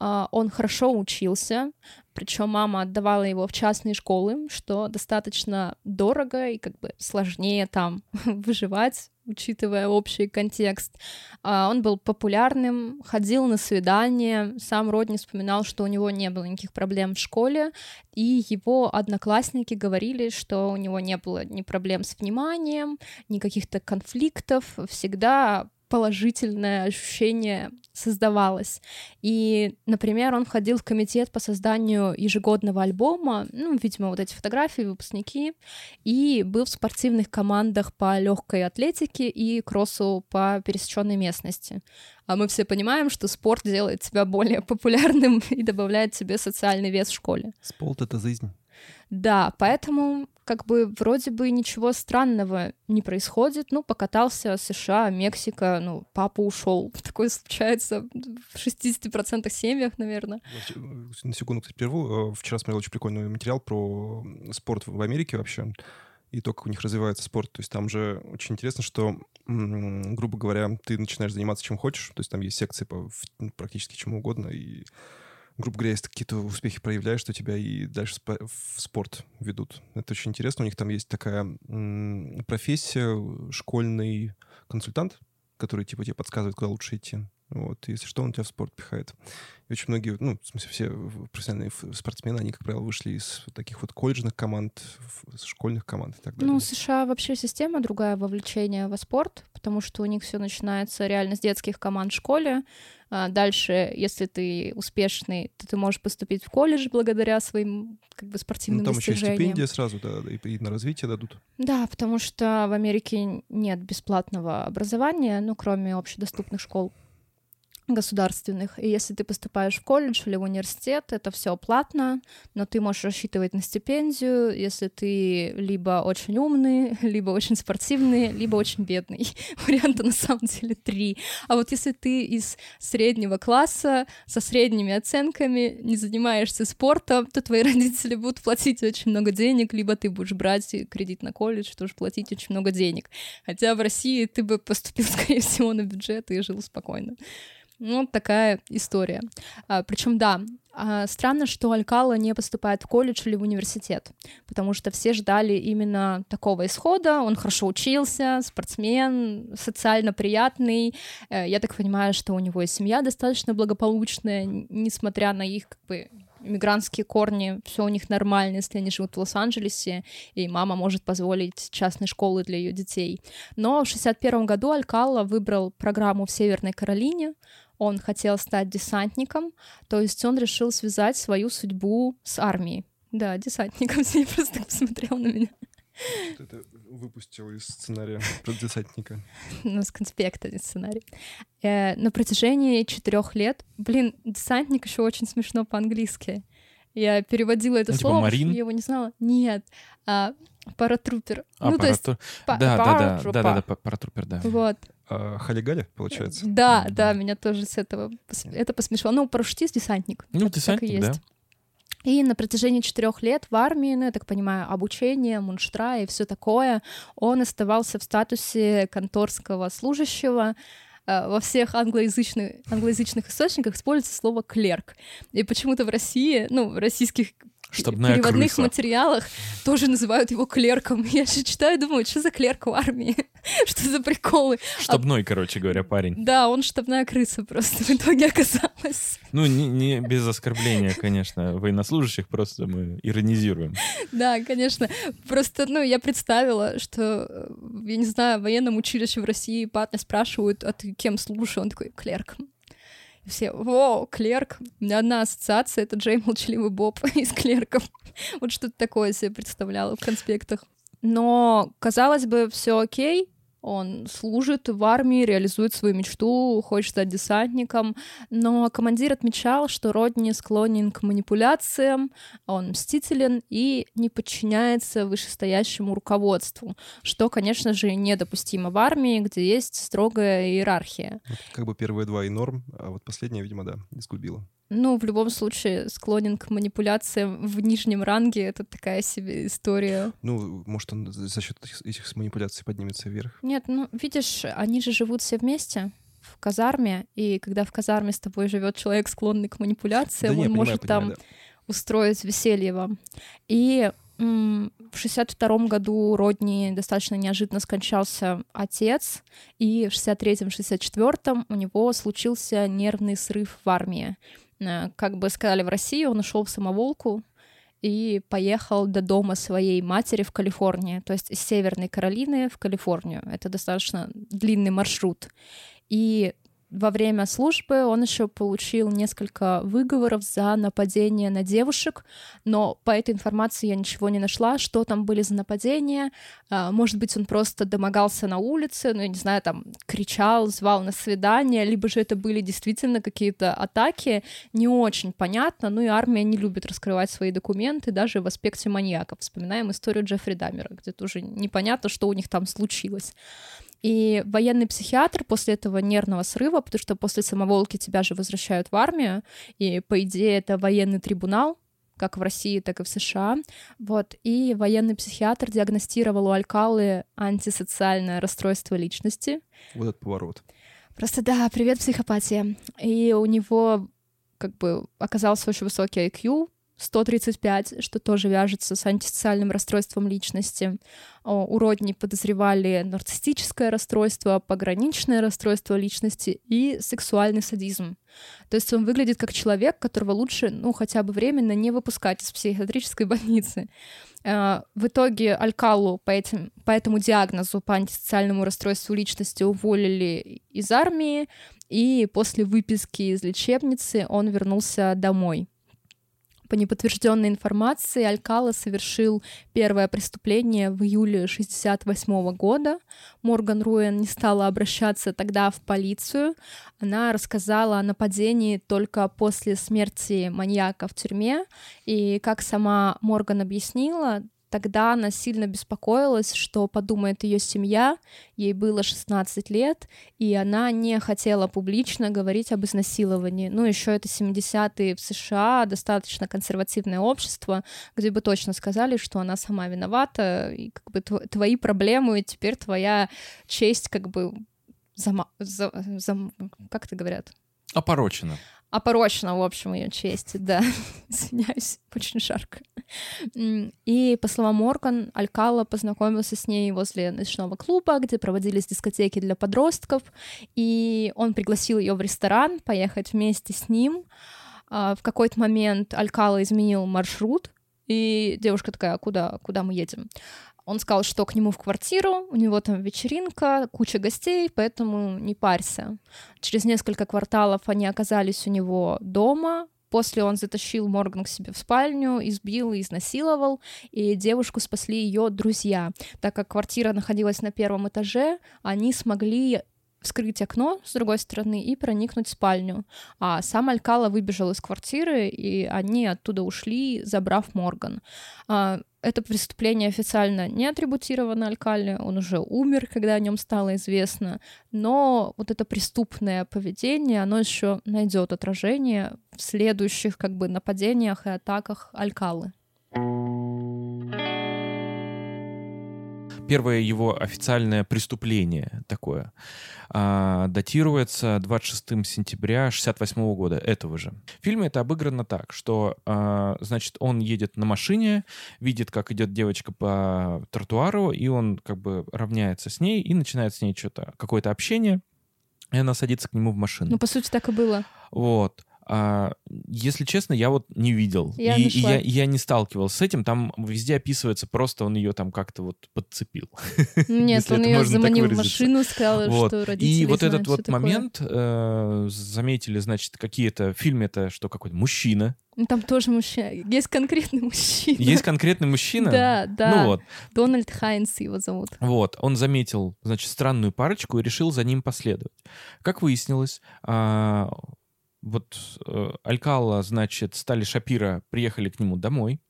А, Он хорошо учился, причем мама отдавала его в частные школы, что достаточно дорого и как бы сложнее там выживать, учитывая общий контекст. А, Он был популярным, ходил на свидания. Сам Родни вспоминал, что у него не было никаких проблем в школе, и его одноклассники говорили, что у него не было ни проблем с вниманием, ни каких-то конфликтов, всегда положительное ощущение создавалось. И, например, он входил в комитет по созданию ежегодного альбома, ну, видимо, вот эти фотографии, выпускники, и был в спортивных командах по легкой атлетике и кроссу по пересеченной местности. А мы все понимаем, что спорт делает тебя более популярным и добавляет тебе социальный вес в школе. Спорт — это жизнь. Да, поэтому как бы вроде бы ничего странного не происходит. Ну, покатался США, Мексика, ну, папа ушел. Такое случается в 60% семьях, наверное. Вообще, На секунду, кстати, прерву. Э, Вчера смотрел очень прикольный материал про спорт в Америке вообще и то, как у них развивается спорт. То есть там же очень интересно, что, грубо говоря, ты начинаешь заниматься чем хочешь. То есть там есть секции по в- практически чему угодно. И, грубо говоря, если какие-то успехи проявляешь, то тебя и дальше в спорт ведут. Это очень интересно. У них там есть такая профессия школьный консультант, который типа тебе подсказывает, куда лучше идти. Вот, если что, он тебя в спорт пихает. И очень многие, ну, в смысле, все профессиональные спортсмены, они, как правило, вышли из вот таких вот колледжных команд, школьных команд и так далее. Ну, США вообще система другая вовлечения во спорт, потому что у них все начинается реально с детских команд в школе. А Дальше, если ты успешный, то ты можешь поступить в колледж благодаря своим как бы Ну, спортивным там еще и достижениям. стипендия сразу, да, и, и на развитие дадут. Да, потому что в Америке нет бесплатного образования, ну, кроме общедоступных школ государственных. И если ты поступаешь в колледж или в университет, это все платно, но ты можешь рассчитывать на стипендию, если ты либо очень умный, либо очень спортивный, либо очень бедный. Варианта на самом деле три. А вот если ты из среднего класса, со средними оценками, не занимаешься спортом, то твои родители будут платить очень много денег, либо ты будешь брать кредит на колледж, тоже платить очень много денег. Хотя в России ты бы поступил, скорее всего, на бюджет и жил спокойно. Ну, такая история. причем, да, а, странно, что Алькала не поступает в колледж или в университет, потому что все ждали именно такого исхода. Он хорошо учился, спортсмен, социально приятный. Э, Я так понимаю, что у него и семья достаточно благополучная, несмотря на их как бы мигрантские корни, все у них нормально, если они живут в Лос-Анджелесе, и мама может позволить частные школы для ее детей. Но в 61 году Алькала выбрал программу в Северной Каролине, он хотел стать десантником, то есть он решил связать свою судьбу с армией. Да, десантником, я просто так посмотрел на меня. Это выпустил из сценария про десантника. У нас конспект, а не сценарий. Э, на протяжении четырех лет, блин, десантник еще очень смешно по-английски. Я переводила это Ну, типа слово, потому Марин? что я его не знала. Нет, а, паратрупер. А, ну, то есть, паратру- Да, да, да, да, да, да, па- паратрупер, да. Вот. А, Халигали, получается? Да, да, меня тоже с этого это посмешило. Ну, парашютист, десантник. Ну, Это так и десантник, да. есть. И на протяжении четырех лет в армии, ну, я так понимаю, обучение, мунштра и все такое, он оставался в статусе конторского служащего. Э, Во всех англоязычных, англоязычных источниках используется слово клерк. И почему-то в России, ну, в российских Штабная переводных крыса. материалах тоже называют его клерком. Я же читаю, думаю, что за клерк в армии? Что за приколы? Штабной, короче говоря, парень. Да, он штабная крыса просто в итоге оказалась. Ну, не, не без оскорбления, конечно, военнослужащих, просто мы иронизируем. Да, конечно. Просто, ну, я представила, что, э, я не знаю, в военном училище в России парня спрашивают, а ты кем служишь? Он такой, клерк. И все, о, клерк. Одна ассоциация, это Джей Молчаливый Боб из клерков. Вот что-то такое себе представляла в конспектах. Но, казалось бы, все окей, он служит в армии, реализует свою мечту, хочет стать десантником, но командир отмечал, что Родни склонен к манипуляциям, он мстителен и не подчиняется вышестоящему руководству, что, конечно же, недопустимо в армии, где есть строгая иерархия. Как бы первые два и норм, а вот последняя, видимо, да, изгубила. Ну, в любом случае, склонен к манипуляциям в нижнем ранге — это такая себе история. Ну, может, он за счет этих, этих манипуляций поднимется вверх. Нет, ну, видишь, они же живут все вместе в казарме, и когда в казарме с тобой живет человек, склонный к манипуляциям, да не, он я понимаю, может там понимаю, да. устроить веселье вам. И в 62 году Родни достаточно неожиданно скончался отец, и в 63-64 у него случился нервный срыв в армии. Э, Как бы сказали в России, он ушел в самоволку и поехал до дома своей матери в Калифорнии, то есть из Северной Каролины в Калифорнию. Это достаточно длинный маршрут. И во время службы он еще получил несколько выговоров за нападение на девушек, но по этой информации я ничего не нашла, что там были за нападения. А, Может быть, он просто домогался на улице, ну, я не знаю, там, кричал, звал на свидание, либо же это были действительно какие-то атаки, не очень понятно, ну и армия не любит раскрывать свои документы даже в аспекте маньяков. Вспоминаем историю Джеффри Даммера, где тоже непонятно, что у них там случилось. И военный психиатр после этого нервного срыва, потому что после самоволки тебя же возвращают в армию, и, по идее, это военный трибунал, как в России, так и в США. Вот. И военный психиатр диагностировал у Алькалы антисоциальное расстройство личности. Вот этот поворот. Просто да, привет, психопатия. И у него как бы оказался очень высокий IQ, 135, что тоже вяжется с антисоциальным расстройством личности. У Родни подозревали нарциссическое расстройство, пограничное расстройство личности и сексуальный садизм. То есть он выглядит как человек, которого лучше, ну, хотя бы временно не выпускать из психиатрической больницы. Э, В итоге Алькалу по, этим, по этому диагнозу, по антисоциальному расстройству личности уволили из армии, и после выписки из лечебницы он вернулся домой. По неподтвержденной информации, Алькала совершил первое преступление в июле 1968 года. Морган Руэн не стала обращаться тогда в полицию. Она рассказала о нападении только после смерти маньяка в тюрьме. И, как сама Морган объяснила, Тогда она сильно беспокоилась, что подумает ее семья, ей было 16 лет, и она не хотела публично говорить об изнасиловании. Ну, еще это 70-е в США, достаточно консервативное общество, где бы точно сказали, что она сама виновата, и как бы тв- твои проблемы, и теперь твоя честь как бы зама... за... зам- как это говорят? Опорочено. Опорочена, в общем, ее честь, да. Извиняюсь, очень жарко. И, по словам Морган, Алькала познакомился с ней возле ночного клуба, где проводились дискотеки для подростков, и он пригласил ее в ресторан поехать вместе с ним. А, В какой-то момент Алькала изменил маршрут, и девушка такая, «А куда, куда мы едем? Он сказал, что к нему в квартиру, у него там вечеринка, куча гостей, поэтому не парься. Через несколько кварталов они оказались у него дома. После он затащил Морган к себе в спальню, избил и изнасиловал, и девушку спасли ее друзья. Так как квартира находилась на первом этаже, они смогли вскрыть окно с другой стороны и проникнуть в спальню. А сам Алькала выбежал из квартиры, и они оттуда ушли, забрав Морган. А, это преступление официально не атрибутировано Алькале, он уже умер, когда о нем стало известно, но вот это преступное поведение, оно еще найдет отражение в следующих как бы нападениях и атаках Алькалы. Первое его официальное преступление такое а, датируется 26 сентября 68 года этого же. В фильме это обыграно так, что, а, значит, он едет на машине, видит, как идет девочка по тротуару, и он как бы равняется с ней и начинает с ней что-то, какое-то общение, и она садится к нему в машину. Ну, по сути, так и было. Вот. А, если честно, я вот не видел. Я и, и я, я не сталкивался с этим. Там везде описывается, просто он ее там как-то вот подцепил. Нет, Если он ее заманил в машину, сказал, Вот. что родители И вот знают, этот вот такое. момент э, заметили, значит, какие-то в фильме это что какой-то мужчина. Ну, Там тоже мужчина. Есть конкретный мужчина. Есть конкретный мужчина. Да, да. Ну вот, Дональд Хайнс его зовут. вот, он заметил, значит, странную парочку и решил за ним последовать. Как выяснилось, а, вот э, Алькала, значит, Стали Шапира приехали к нему домой.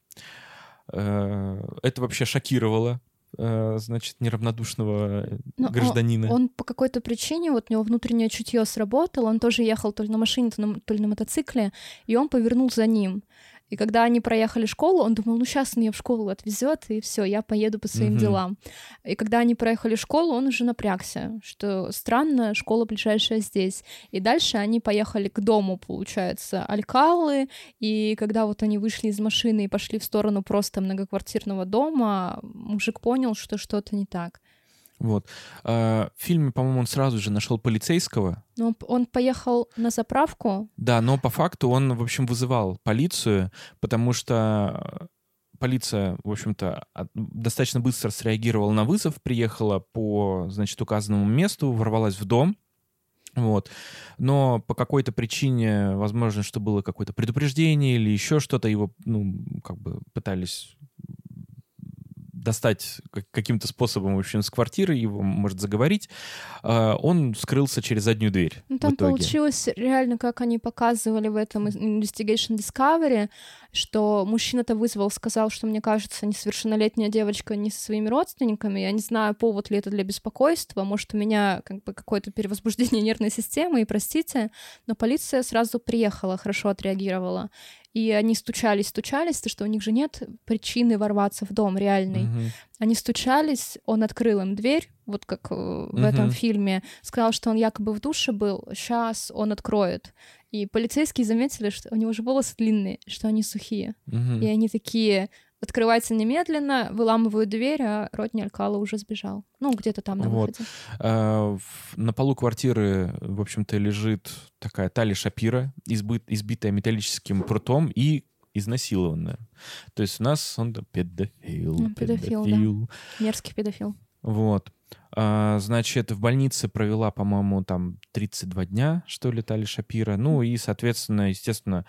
Э, Это вообще шокировало, э, значит, неравнодушного э, Но он- гражданина. Он по какой-то причине, вот у него внутреннее чутье сработало, он тоже ехал то ли на машине, то, на- то ли на мотоцикле, и он повернул за ним. И когда они проехали школу, он думал, ну сейчас он ее в школу отвезет, и все, я поеду по своим Мгм. делам. И когда они проехали школу, он уже напрягся, что странно, школа ближайшая здесь. И дальше они поехали к дому, получается, Алькалы, и когда вот они вышли из машины и пошли в сторону просто многоквартирного дома, мужик понял, что что-то не так. Вот. А, В фильме, по-моему, он сразу же нашел полицейского. Но он- поехал на заправку, Да, но по факту он, в общем, вызывал полицию, потому что э, полиция, в общем-то, достаточно быстро среагировала на вызов, приехала по, значит, указанному месту, ворвалась в дом, вот. Но по какой-то причине, возможно, что было какое-то предупреждение или еще что-то, его, ну, как бы пытались достать как- каким-то способом, общем, с квартиры, его, может, заговорить, а, он скрылся через заднюю дверь. Ну, там получилось реально, как они показывали в этом Investigation Discovery, что мужчина-то вызвал, сказал, что, мне кажется, несовершеннолетняя девочка не со своими родственниками. Я не знаю, повод ли это для беспокойства. Может, у меня как бы какое-то перевозбуждение нервной системы, и простите, но полиция сразу приехала, хорошо отреагировала. И они стучались, стучались, то что у них же нет причины ворваться в дом реальный. Мгм. Они стучались, он открыл им дверь, вот как э, в этом Мгм. фильме, сказал, что он якобы в душе был, сейчас он откроет. И полицейские заметили, что у него же волосы длинные, что они сухие. Мгм. И они такие, открывается немедленно, выламывают дверь, а Родни Алькала уже сбежал. Ну, где-то там на выходе. А, На полу квартиры, в общем-то, лежит такая Тали Шапира, избы- избитая металлическим прутом и изнасилованная. То есть у нас он да, педофил, Ну, педофил, да. педофил. Мерзкий педофил. Вот. А, значит, в больнице провела, по-моему, там 32 дня, что ли, Тали Шапира. Ну и, соответственно, естественно,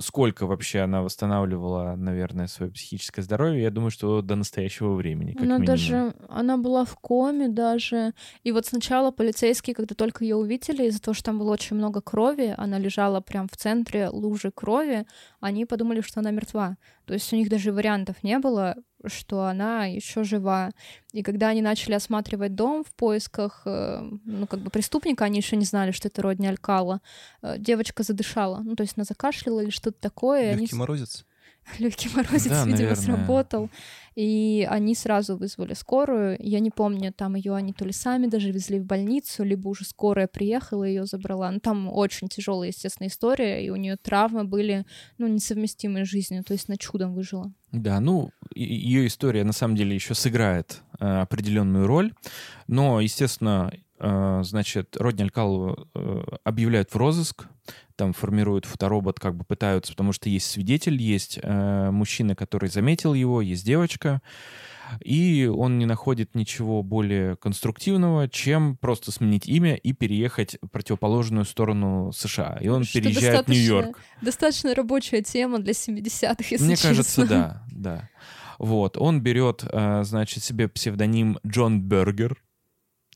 сколько вообще она восстанавливала, наверное, свое психическое здоровье, я думаю, что до настоящего времени, как Она минимум. даже, она была в коме даже. И вот сначала полицейские, когда только ее увидели, из-за того, что там было очень много крови, она лежала прям в центре лужи крови, они подумали, что она мертва. То есть у них даже вариантов не было, что она еще жива. И когда они начали осматривать дом в поисках, э, ну, как бы преступника, они еще не знали, что это Родни Алькала, э, девочка задышала. Ну, то есть она закашляла или что-то такое. и они Легкий морозец. легкий морозец, Да, видимо, наверное. сработал. И они сразу вызвали скорую. Я не помню, там ее они то ли сами даже везли в больницу, либо уже скорая приехала и ее забрала. Ну, там очень тяжелая, естественно, история, и у нее травмы были, ну, несовместимые с жизнью, то есть на чудом выжила. Да, ну, ее история на самом деле еще сыграет э, определенную роль, но, естественно, э, значит, Родни Алькалу э, объявляют в розыск, там формируют фоторобот, как бы пытаются, потому что есть свидетель, есть э, мужчина, который заметил его, есть девочка, и он не находит ничего более конструктивного, чем просто сменить имя и переехать в противоположную сторону США. И он Что переезжает в Нью-Йорк. Достаточно рабочая тема для 70-х, если Мне честно. кажется, да, да. Вот, он берет, э, значит, себе псевдоним Джон Бергер.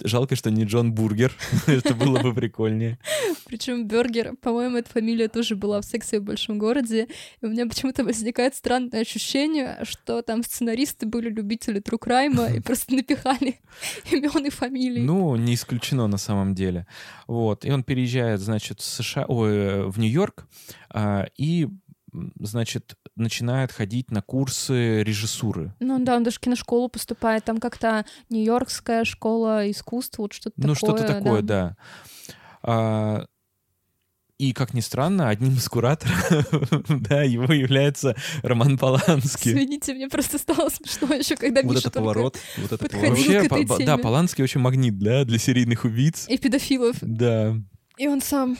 Жалко, что не Джон Бургер. Это было бы прикольнее. Причем Бергер, по-моему, эта фамилия тоже была в сексе в большом городе. И у меня почему-то возникает странное ощущение, что там сценаристы были любители Тру Крайма и просто напихали имен и фамилии. Ну, не исключено на самом деле. Вот. И он переезжает, значит, в США, ой, в Нью-Йорк, а, и значит, начинает ходить на курсы режиссуры. Ну да, он даже в киношколу поступает, там как-то Нью-Йоркская школа искусств, вот что-то ну, такое. Ну, что-то такое, да. да. А, и, как ни странно, одним из кураторов, да, его является Роман Поланский. Извините, мне просто стало смешно еще, когда вот Миша это поворот, вот это поворот. Вообще, по, да, Поланский очень магнит, да, для серийных убийц. И педофилов. Да. И он сам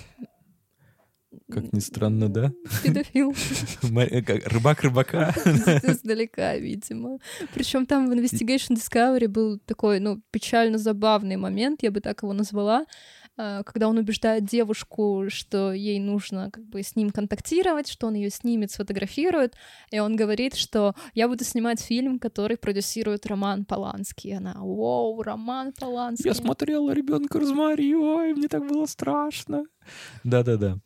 как ни странно, да? Педофил. Э, рыбак рыбака. Издалека, видимо. Причем там в Investigation Discovery был такой, ну, печально забавный момент, я бы так его назвала, а, когда он убеждает девушку, что ей нужно как бы с ним контактировать, что он ее снимет, сфотографирует, и он говорит, что я буду снимать фильм, который продюсирует Роман Поланский. И она, вау, Роман Поланский. Я смотрела ребенка Розмари, ой, мне так было страшно. Да-да-да.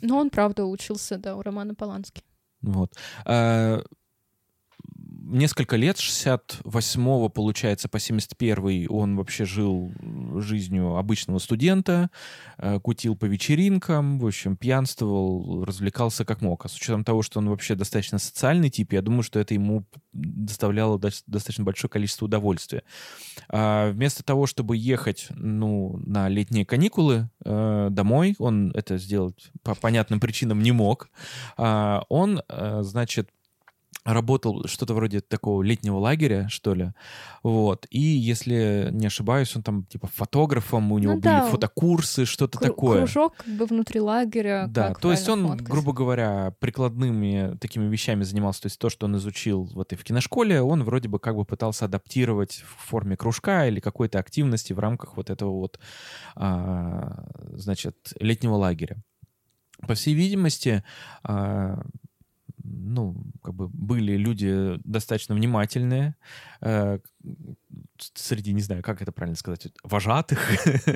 Но он, правда, учился, да, у Романа Полански. Вот. А, несколько лет, 68 получается, по 71 он вообще жил жизнью обычного студента, э, кутил по вечеринкам, в общем, пьянствовал, развлекался как мог. А с учетом того, что он вообще достаточно социальный тип, я думаю, что это ему доставляло достаточно большое количество удовольствия. А вместо того, чтобы ехать ну, на летние каникулы э, домой, он это сделать по понятным причинам не мог, а он, э, значит, работал что-то вроде такого летнего лагеря, что ли. Вот. И, если не ошибаюсь, он там типа фотографом, у него ну, были да. фотокурсы, что-то Кру- такое. Кружок как бы внутри лагеря. Да, то есть он, фоткать. грубо говоря, прикладными такими вещами занимался. То есть то, что он изучил в этой в киношколе, он вроде бы как бы пытался адаптировать в форме кружка или какой-то активности в рамках вот этого вот, а, значит, летнего лагеря. По всей видимости, а, ну, как бы были люди достаточно внимательные, э, среди, не знаю, как это правильно сказать, вожатых,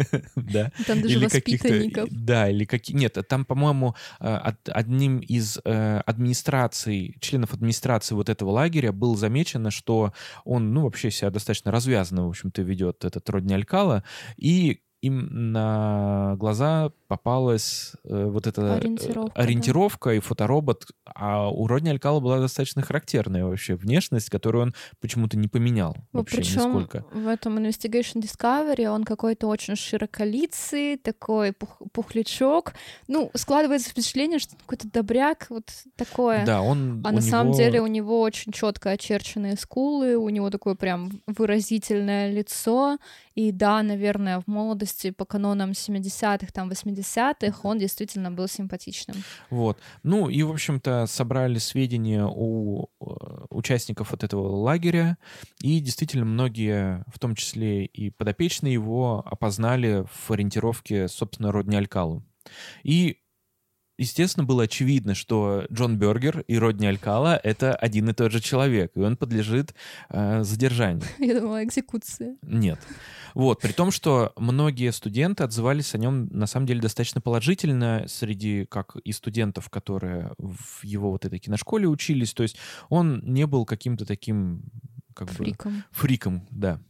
да. Там даже или воспитанников. Да, или какие... Нет, там, по-моему, э, одним из э, администраций, членов администрации вот этого лагеря было замечено, что он, ну, вообще себя достаточно развязанно, в общем-то, ведет этот Родни Алькала, и им на глаза попалась э, вот эта э, ориентировка, ориентировка да. и фоторобот, а у Родни Алькала была достаточно характерная вообще внешность, которую он почему-то не поменял ну, вообще Причем нисколько. в этом Investigation Discovery он какой-то очень широколицый, такой пух пухлячок. Ну, складывается впечатление, что какой-то добряк, вот такое. Да, он А на него... самом деле у него очень четко очерченные скулы, у него такое прям выразительное лицо, и да, наверное, в молодости по канонам 70-х, там 80-х он действительно был симпатичным. Вот. Ну и, в общем-то, собрали сведения у э, участников вот этого лагеря, и действительно многие, в том числе и подопечные его, опознали в ориентировке, собственно, Родни Алькалу. И естественно, было очевидно, что Джон Бергер и Родни Алькала — это один и тот же человек, и он подлежит э, задержанию. Я думала, экзекуции. Нет. Вот, при том, что многие студенты отзывались о нем, на самом деле, достаточно положительно среди как и студентов, которые в его вот этой киношколе учились. То есть он не был каким-то таким как фриком. бы... Фриком, да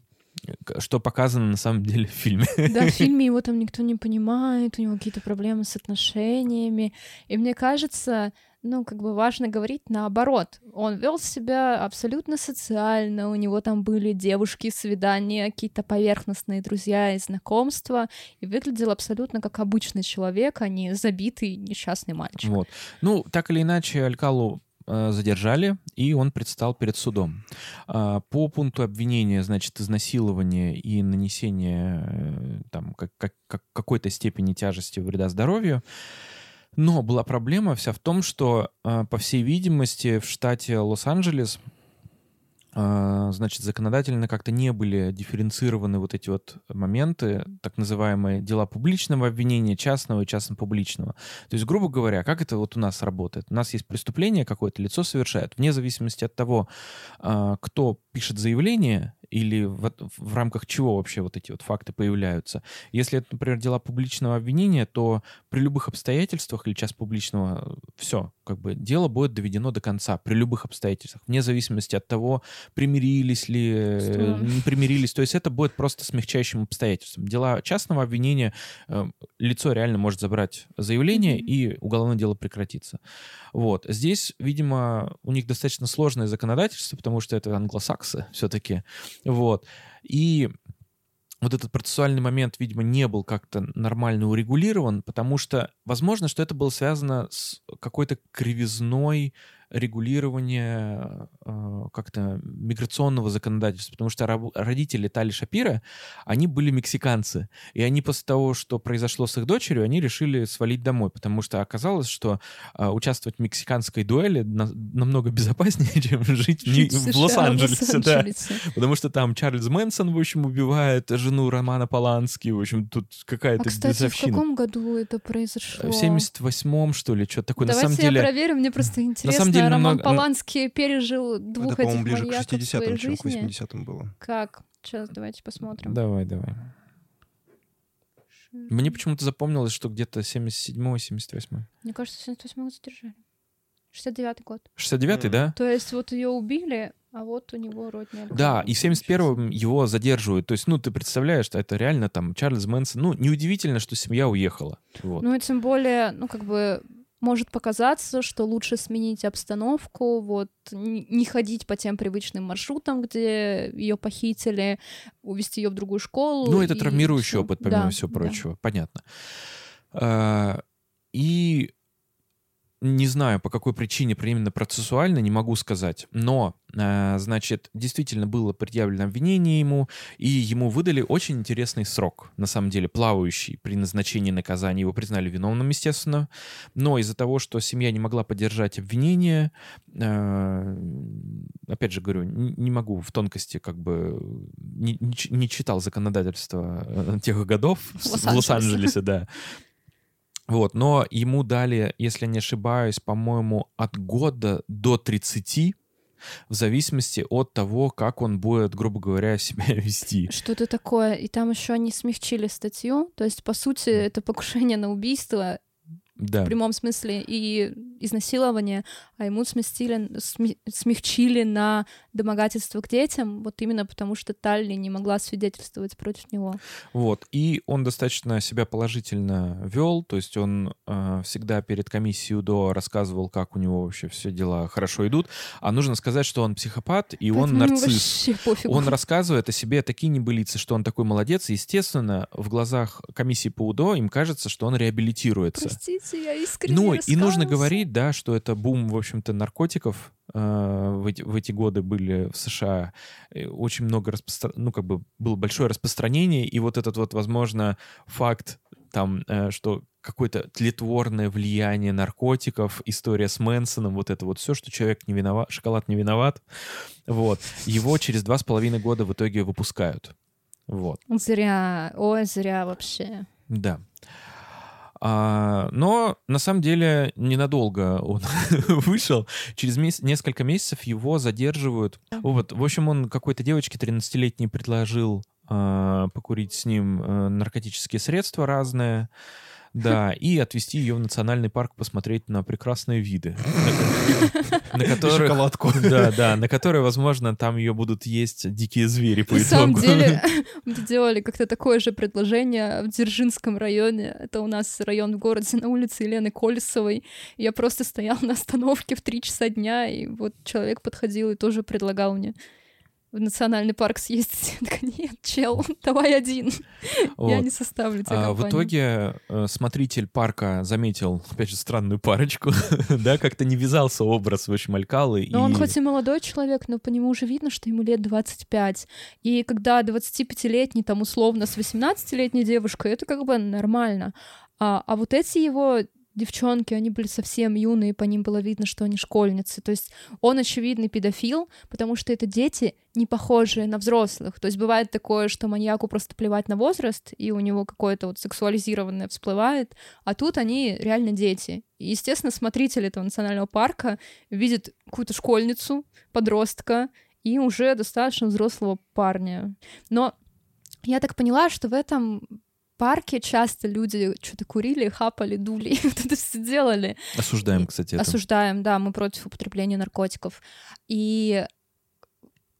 что показано на самом деле в фильме. Да, в фильме его там никто не понимает, у него какие-то проблемы с отношениями. И мне кажется, ну, как бы важно говорить наоборот. Он вел себя абсолютно социально, у него там были девушки, свидания, какие-то поверхностные друзья и знакомства, и выглядел абсолютно как обычный человек, а не забитый несчастный мальчик. Вот. Ну, так или иначе, Алькалу задержали, и он предстал перед судом. А, по пункту обвинения, значит, изнасилование и нанесение э, там, как, как, как какой-то степени тяжести вреда здоровью. Но была проблема вся в том, что, э, по всей видимости, в штате Лос-Анджелес значит, законодательно как-то не были дифференцированы вот эти вот моменты, так называемые дела публичного обвинения, частного и частно-публичного. То есть, грубо говоря, как это вот у нас работает? У нас есть преступление какое-то, лицо совершает, вне зависимости от того, а, кто пишет заявление или в, в рамках чего вообще вот эти вот факты появляются. Если это, например, дела публичного обвинения, то при любых обстоятельствах или час публичного все, как бы дело будет доведено до конца при любых обстоятельствах, вне зависимости от того, примирились ли, э, Что? не примирились. То есть это будет просто смягчающим обстоятельством. Дела частного обвинения э, лицо реально может забрать заявление Мгм. и уголовное дело прекратится. Вот. Здесь, видимо, у них достаточно сложное законодательство, потому что это англосаксы все-таки. Вот. И вот этот процессуальный момент, видимо, не был как-то нормально урегулирован, потому что, возможно, что это было связано с какой-то кривизной регулирования э, как-то миграционного законодательства, потому что раб- родители Тали Шапира, они были мексиканцы, и они после того, что произошло с их дочерью, они решили свалить домой, потому что оказалось, что э, участвовать в мексиканской дуэли на- намного безопаснее, чем жить, в Жить в, США, Лос-Анджелесе, да. Лос-Анджелесе. Потому что там Чарльз Мэнсон, в общем, убивает жену Романа Полански. В общем, тут какая-то А, кстати, в дезовщина. каком году это произошло? В 78-м, что ли, что-то такое. Давайте на самом деле, я проверю, мне просто интересно. самом деле Роман намного- Поланский пережил двух Это, этих по-моему, ближе к маньяков в своей 60-м, чем к жизни. 80-м было. Как? Сейчас давайте посмотрим. Давай, давай. Мне почему-то запомнилось, что где-то 77-78. Мне кажется, 78 го задержали. 69 год. 69-й, Мгм. да? То есть вот ее убили, а вот у него родня. Да, и в 71-м его задерживают. То есть, ну, ты представляешь, что это реально там Чарльз Мэнсон. Ну, неудивительно, что семья уехала. Вот. Ну и тем более, ну как бы может показаться, что лучше сменить обстановку, вот не ходить по тем привычным маршрутам, где ее похитили, увезти ее в другую школу. Ну, это и травмирующий опыт, помимо Да, всего да. прочего. Понятно. А, И не знаю, по какой причине именно процессуально, не могу сказать. Но, а, значит, действительно было предъявлено обвинение ему, и ему выдали очень интересный срок, на самом деле, плавающий при назначении наказания. Его признали виновным, естественно. Но из-за того, что семья не могла поддержать обвинение, а, опять же говорю, не не могу в тонкости как бы не, не читал законодательство э, тех годов в. Лос-Анджелесе, да. Вот, но ему дали, если не ошибаюсь, по-моему, от года до 30, в зависимости от того, как он будет, грубо говоря, себя вести. Что-то такое. И там еще они смягчили статью. То есть, по сути, это покушение на убийство Да. в прямом смысле и изнасилование, а ему сместили, сме- смягчили на домогательство к детям, вот именно потому что Талли не могла свидетельствовать против него. Вот. И он достаточно себя положительно вел, то есть он э, всегда перед комиссией УДО рассказывал, как у него вообще все дела хорошо идут. А нужно сказать, что он психопат, и он Поэтому ему нарцисс. Он рассказывает о себе такие небылицы, что он такой молодец. И, естественно, в глазах комиссии по УДО им кажется, что он реабилитируется. Простите, я искренне Ну, и нужно говорить, да, что это бум, в общем-то, наркотиков э, в, эти, в эти годы были в США. Очень много распостро... ну, как бы было большое распространение, и вот этот вот, возможно, факт там, э, что какое-то тлетворное влияние наркотиков, история с Мэнсоном, вот это вот все, что человек не виноват, шоколад не виноват, вот, его через два с половиной года в итоге выпускают. Вот. Зря, ой, зря вообще. Да. А, но на самом деле ненадолго он вышел. Через меся- несколько месяцев его задерживают. Вот, в общем, он какой-то девочке 13-летней предложил а, покурить с ним а, наркотические средства разные. Да, и отвезти ее в национальный парк посмотреть на прекрасные виды, на- которых, шоколадку. да, да, на которые, возможно, там ее будут есть дикие звери по На самом деле, мы делали как-то такое же предложение в Дзержинском районе. Это у нас район в городе на улице Елены Колесовой. Я просто стояла на остановке в три часа дня, и вот человек подходил и тоже предлагал мне в национальный парк съездить. Я такая, нет, чел, давай один. Я Вот. не составлю тебе А, в компанию». итоге э, смотритель парка заметил, опять же, странную парочку, да, как-то не вязался образ, в общем, Алькалы. Но он и- хоть и молодой человек, но по нему уже видно, что ему лет 25. И когда 25-летний, там, условно, с 18-летней девушкой, это как бы нормально. А, а вот эти его девчонки, они были совсем юные, по ним было видно, что они школьницы. То есть он очевидный педофил, потому что это дети, не похожие на взрослых. То есть бывает такое, что маньяку просто плевать на возраст, и у него какое-то вот сексуализированное всплывает, а тут они реально дети. И, естественно, смотритель этого национального парка видит какую-то школьницу, подростка, и уже достаточно взрослого парня. Но я так поняла, что в этом парке часто люди что-то курили, хапали, дули, вот это все делали. Осуждаем, кстати, это. Осуждаем, да, мы против употребления наркотиков. И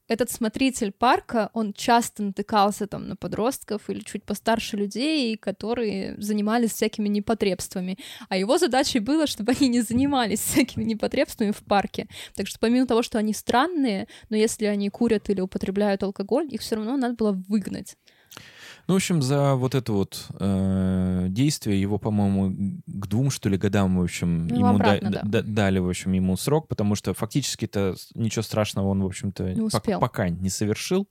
этот смотритель парка, он часто натыкался там на подростков или чуть постарше людей, которые занимались всякими непотребствами. А его задачей было, чтобы они не занимались всякими непотребствами в парке. Так что помимо того, что они странные, но если они курят или употребляют алкоголь, их все равно надо было выгнать. Ну, в общем, за вот это вот э, действие его, по-моему, к двум, что ли, годам, в общем, Ну, ему обратно, да- да. да- дали, в общем, ему срок, потому что фактически-то ничего страшного он, в общем-то, пок- пока не совершил.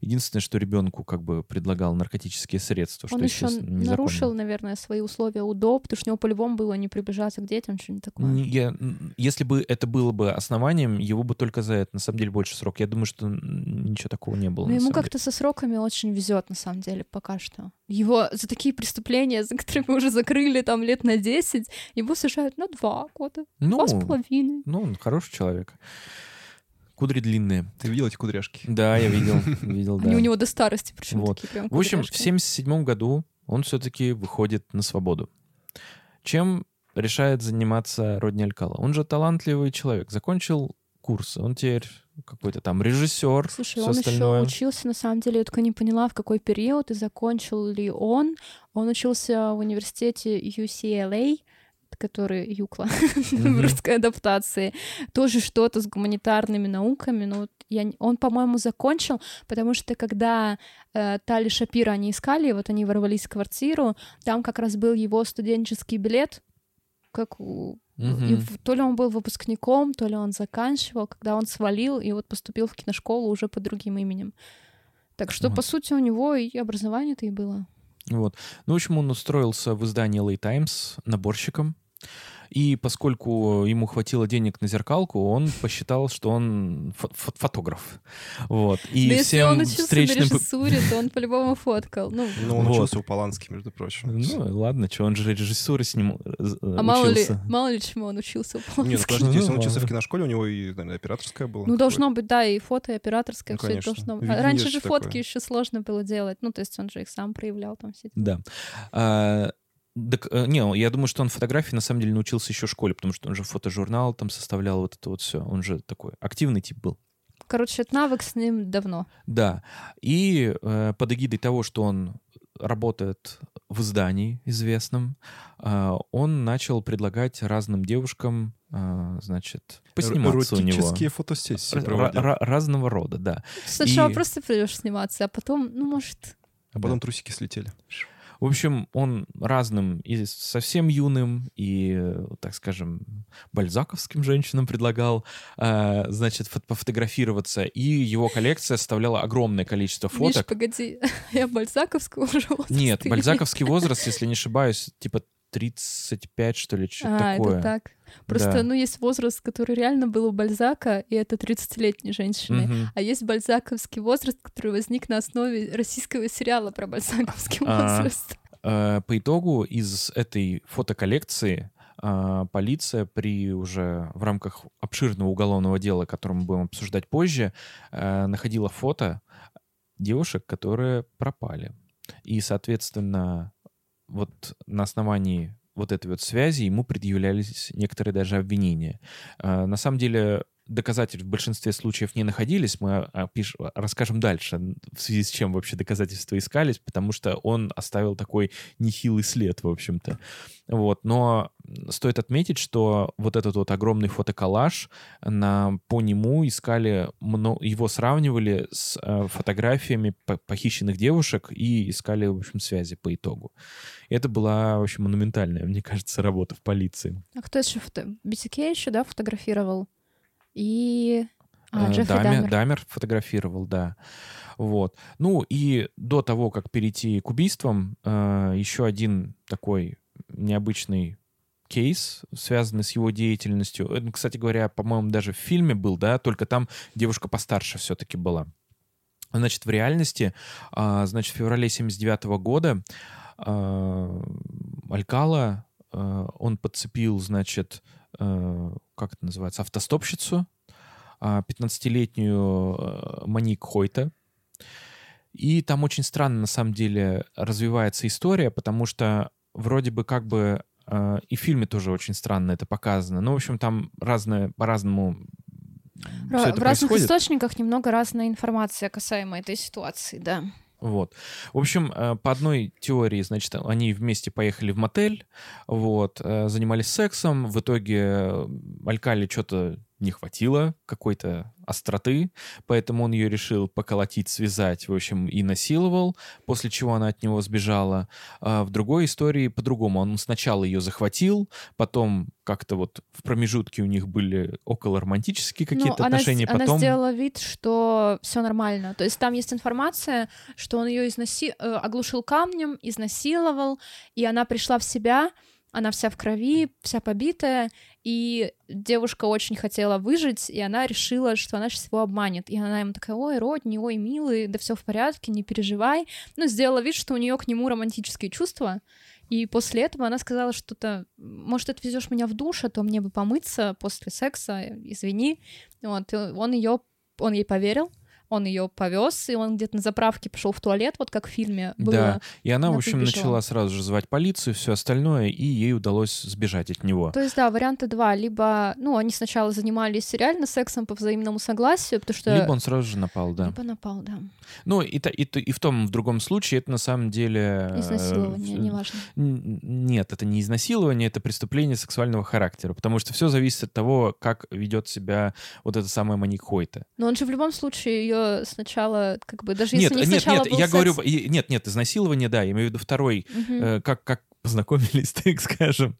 Единственное, что ребенку как бы предлагал наркотические средства, что, он еще естественно, незаконно. нарушил, наверное, свои условия УДО, потому что у него по-любому было не приближаться к детям, что-нибудь такое. Не- я- если бы это было бы основанием, его бы только за это, на самом деле, больше срок. Я думаю, что ничего такого не было. Но ему как-то со сроками очень везет, на самом деле, пока что. Его за такие преступления, за которые мы уже закрыли там лет на 10, его сажают на два года, Ну, два с половиной. ну, он хороший человек. Кудри длинные. Ты видел эти кудряшки? Да, я видел, видел, да. Они у него до старости, причем Вот. такие прям В общем, в кудряшки. 77 году он все-таки выходит на свободу. Чем решает заниматься Родни Алькала? Он же талантливый человек, закончил курсы, он теперь какой-то там режиссер, Слушай, он остальное. еще учился, на самом деле, я только не поняла, в какой период и закончил ли он. Он учился в университете UCLA, который Юкла в Мгм. русской адаптации. Тоже что-то с гуманитарными науками. Но вот я, он, по-моему, закончил, потому что когда э, Тали Шапира они искали, вот они ворвались в квартиру, там как раз был его студенческий билет, как у и Мгм. в- то ли он был выпускником, то ли он заканчивал, когда он свалил и вот поступил в киношколу уже под другим именем. Так что, Вот. по сути, у него и образование-то и было. Вот. Ну, в общем, он устроился в издание LA Times наборщиком. И поскольку ему хватило денег на зеркалку, он посчитал, что он фо- фо- фотограф. Вот. И Но если всем он учился встречным... на режиссуре, то он по-любому фоткал. Ну, Ну, он Вот. учился у Полански, между прочим. Ну, ладно, что, он же режиссуры с ним э, а мало ли, учился. мало ли чему он учился у Не, ну Полански. подождите, если он Ну, учился в киношколе, у него и, наверное, операторская была. Ну, должно быть, да, и фото, и операторское, Ну, все это должно быть. А раньше же такое. фотки еще сложно было делать. Ну, то есть он же их сам проявлял там все. Да. Так, э, не, я думаю, что он фотографии на самом деле научился еще в школе, потому что он же фотожурнал там составлял вот это вот все. Он же такой активный тип был. Короче, этот навык с ним давно. Да. И э, под эгидой того, что он работает в издании известном, э, он начал предлагать разным девушкам, э, значит, посниматься у него. Фотосессии разного рода, да. Сначала И- просто придешь сниматься, а потом, ну, может, А потом трусики слетели. В общем, он разным и совсем юным, и, э, так скажем, бальзаковским женщинам предлагал, э, значит, фот- пофотографироваться. И его коллекция составляла огромное количество Миш, фоток. погоди, я бальзаковского уже возраста Нет, бальзаковский возраст, если не ошибаюсь, типа 35, что ли, что-то А, такое. это так. Просто, Да. ну, есть возраст, который реально был у Бальзака, и это 30-летней женщины. Мгм. А есть бальзаковский возраст, который возник на основе российского сериала про бальзаковский А. возраст. Э, По итогу из этой фотоколлекции а, полиция при уже в рамках обширного уголовного дела, которое мы будем обсуждать позже, э, находила фото девушек, которые пропали. И, соответственно, вот на основании вот этой вот связи ему предъявлялись некоторые даже обвинения. Э, На самом деле доказательств в большинстве случаев не находились. Мы опиш- расскажем дальше, в связи с чем вообще доказательства искались, потому что он оставил такой нехилый след, в общем-то. Вот. Но стоит отметить, что вот этот вот огромный фотоколлаж, на, по нему искали, его сравнивали с э, фотографиями по- похищенных девушек и искали, в общем, связи по итогу. Это была, в общем, монументальная, мне кажется, работа в полиции. А кто еще фото... BTK еще, да, фотографировал? И... А, Э, Джеффри Дамер, Даммер. Дамер фотографировал, да. Вот. Ну и до того, как перейти к убийствам, э, еще один такой необычный кейс, связанный с его деятельностью. Это, кстати говоря, по-моему, даже в фильме был, да, только там девушка постарше все-таки была. Значит, в реальности, а, значит, в феврале 79 года а, Алькала, он подцепил, значит, как это называется, автостопщицу, а, 15-летнюю э, Маник Хойта. И там очень странно, на самом деле, развивается история, потому что вроде бы как бы э, и в фильме тоже очень странно это показано. Ну, в общем, там разное, по-разному Ра- в разных происходит. источниках немного разная информация касаемо этой ситуации, да. Вот. В общем, э, по одной теории, значит, они вместе поехали в мотель, вот, э, занимались сексом, в итоге э, Алькали что-то не хватило какой-то остроты, поэтому он ее решил поколотить, связать, в общем, и насиловал, после чего она от него сбежала. А в другой истории по-другому. Он сначала ее захватил, потом как-то вот в промежутке у них были около романтические какие-то ну, она, с- отношения, она потом... сделала вид, что все нормально. То есть там есть информация, что он ее изнаси... э, оглушил камнем, изнасиловал, и она пришла в себя, она вся в крови, вся побитая, и девушка очень хотела выжить, и она решила, что она сейчас его обманет. И она ему такая, ой, родни, ой, милый, да все в порядке, не переживай. Ну, сделала вид, что у нее к нему романтические чувства, и после этого она сказала что-то, может, отвезешь меня в душ, а то мне бы помыться после секса, извини. Вот, он ее, он ей поверил, он ее повез, и он где-то на заправке пошел в туалет, вот как в фильме было. Да, и она, Она в общем, выбежала. начала сразу же звать полицию, все остальное, и ей удалось сбежать от него. То есть, да, варианта два. Либо, ну, они сначала занимались реально сексом по взаимному согласию, потому что... Либо он сразу же напал, да. Либо напал, да. Ну, и, и, и в том, в другом случае это на самом деле... э, Изнасилование, неважно. Нет, это не изнасилование, это преступление сексуального характера, потому что все зависит от того, как ведет себя вот эта самая Маник Хойта. Но он же в любом случае ее сначала, как бы, даже Нет, если не нет, сначала нет, был я секс- говорю, нет, нет, изнасилование, да, я имею в виду второй, Мгм. э, как, как познакомились, так скажем.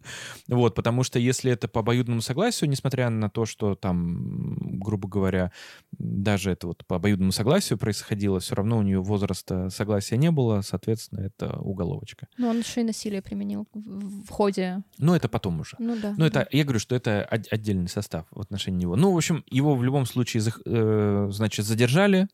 Вот, потому что если это по обоюдному согласию, несмотря на то, что там, грубо говоря, даже это вот по обоюдному согласию происходило, все равно у нее возраста согласия не было, соответственно, это уголовочка. Ну, он еще и насилие применил в, ходе. Но это потом уже. Ну да. Ну, это, я говорю, что это от- отдельный состав в отношении него. Ну, в общем, его в любом случае, э, значит, задержали,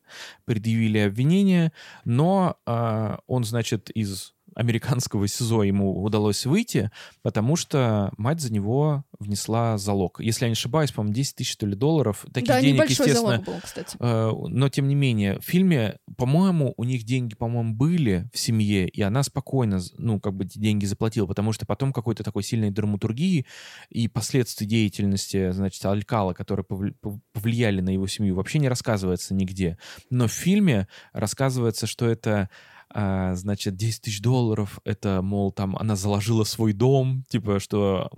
предъявили обвинение, но а, он, значит, из американского СИЗО ему удалось выйти, потому что мать за него внесла залог. Если я не ошибаюсь, по-моему, 10 тысяч, что ли, долларов. Таких да, денег, небольшой естественно, залог был, кстати. Э, но тем не менее, в фильме, по-моему, у них деньги, по-моему, были в семье, и она спокойно, ну, как бы деньги заплатила, потому что потом какой-то такой сильной драматургии и последствий деятельности, значит, Алькала, которые повли- пов- повлияли на его семью, вообще не рассказывается нигде. Но в фильме рассказывается, что это а, значит, 10 тысяч долларов, это, мол, там она заложила свой дом, типа, что,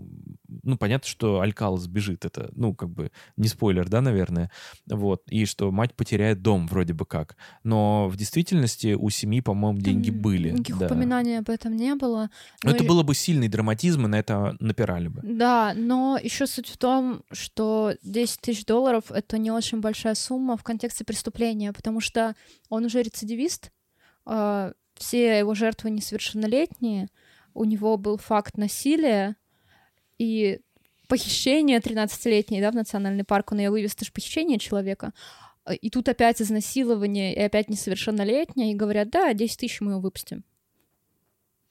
ну, понятно, что Алькала сбежит, это, ну, как бы, не спойлер, да, наверное, вот, и что мать потеряет дом вроде бы как. Но в действительности у семьи, по-моему, деньги Там были. Никаких да. упоминаний об этом не было. Но Но это и- было бы сильный драматизм, и на это напирали бы. Да, но еще суть в том, что 10 тысяч долларов — это не очень большая сумма в контексте преступления, потому что он уже рецидивист, все его жертвы несовершеннолетние, у него был факт насилия и похищение 13-летней, да, в национальный парк, он ее вывез, это же похищение человека. А, И тут опять изнасилование, и опять несовершеннолетняя, и говорят, да, 10 тысяч мы его выпустим.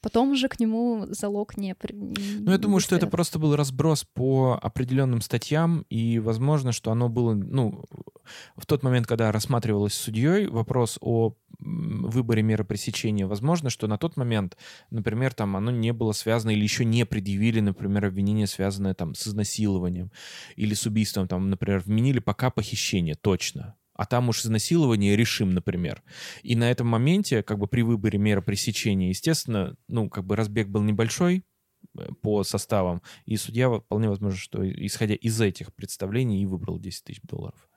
Потом уже к нему залог не... Ну, я думаю, что это просто был разброс по определенным статьям, и возможно, что оно было, ну, в тот момент, когда рассматривалось судьей вопрос о выборе меры пресечения, возможно, что на тот момент, например, там оно не было связано или еще не предъявили, например, обвинение, связанное там с изнасилованием или с убийством, там, например, вменили пока похищение, точно. А там уж изнасилование решим, например. И на этом моменте, как бы при выборе меры пресечения, естественно, ну, как бы разбег был небольшой, э, по составам. И судья вполне возможно, что исходя из этих представлений и выбрал 10 тысяч долларов.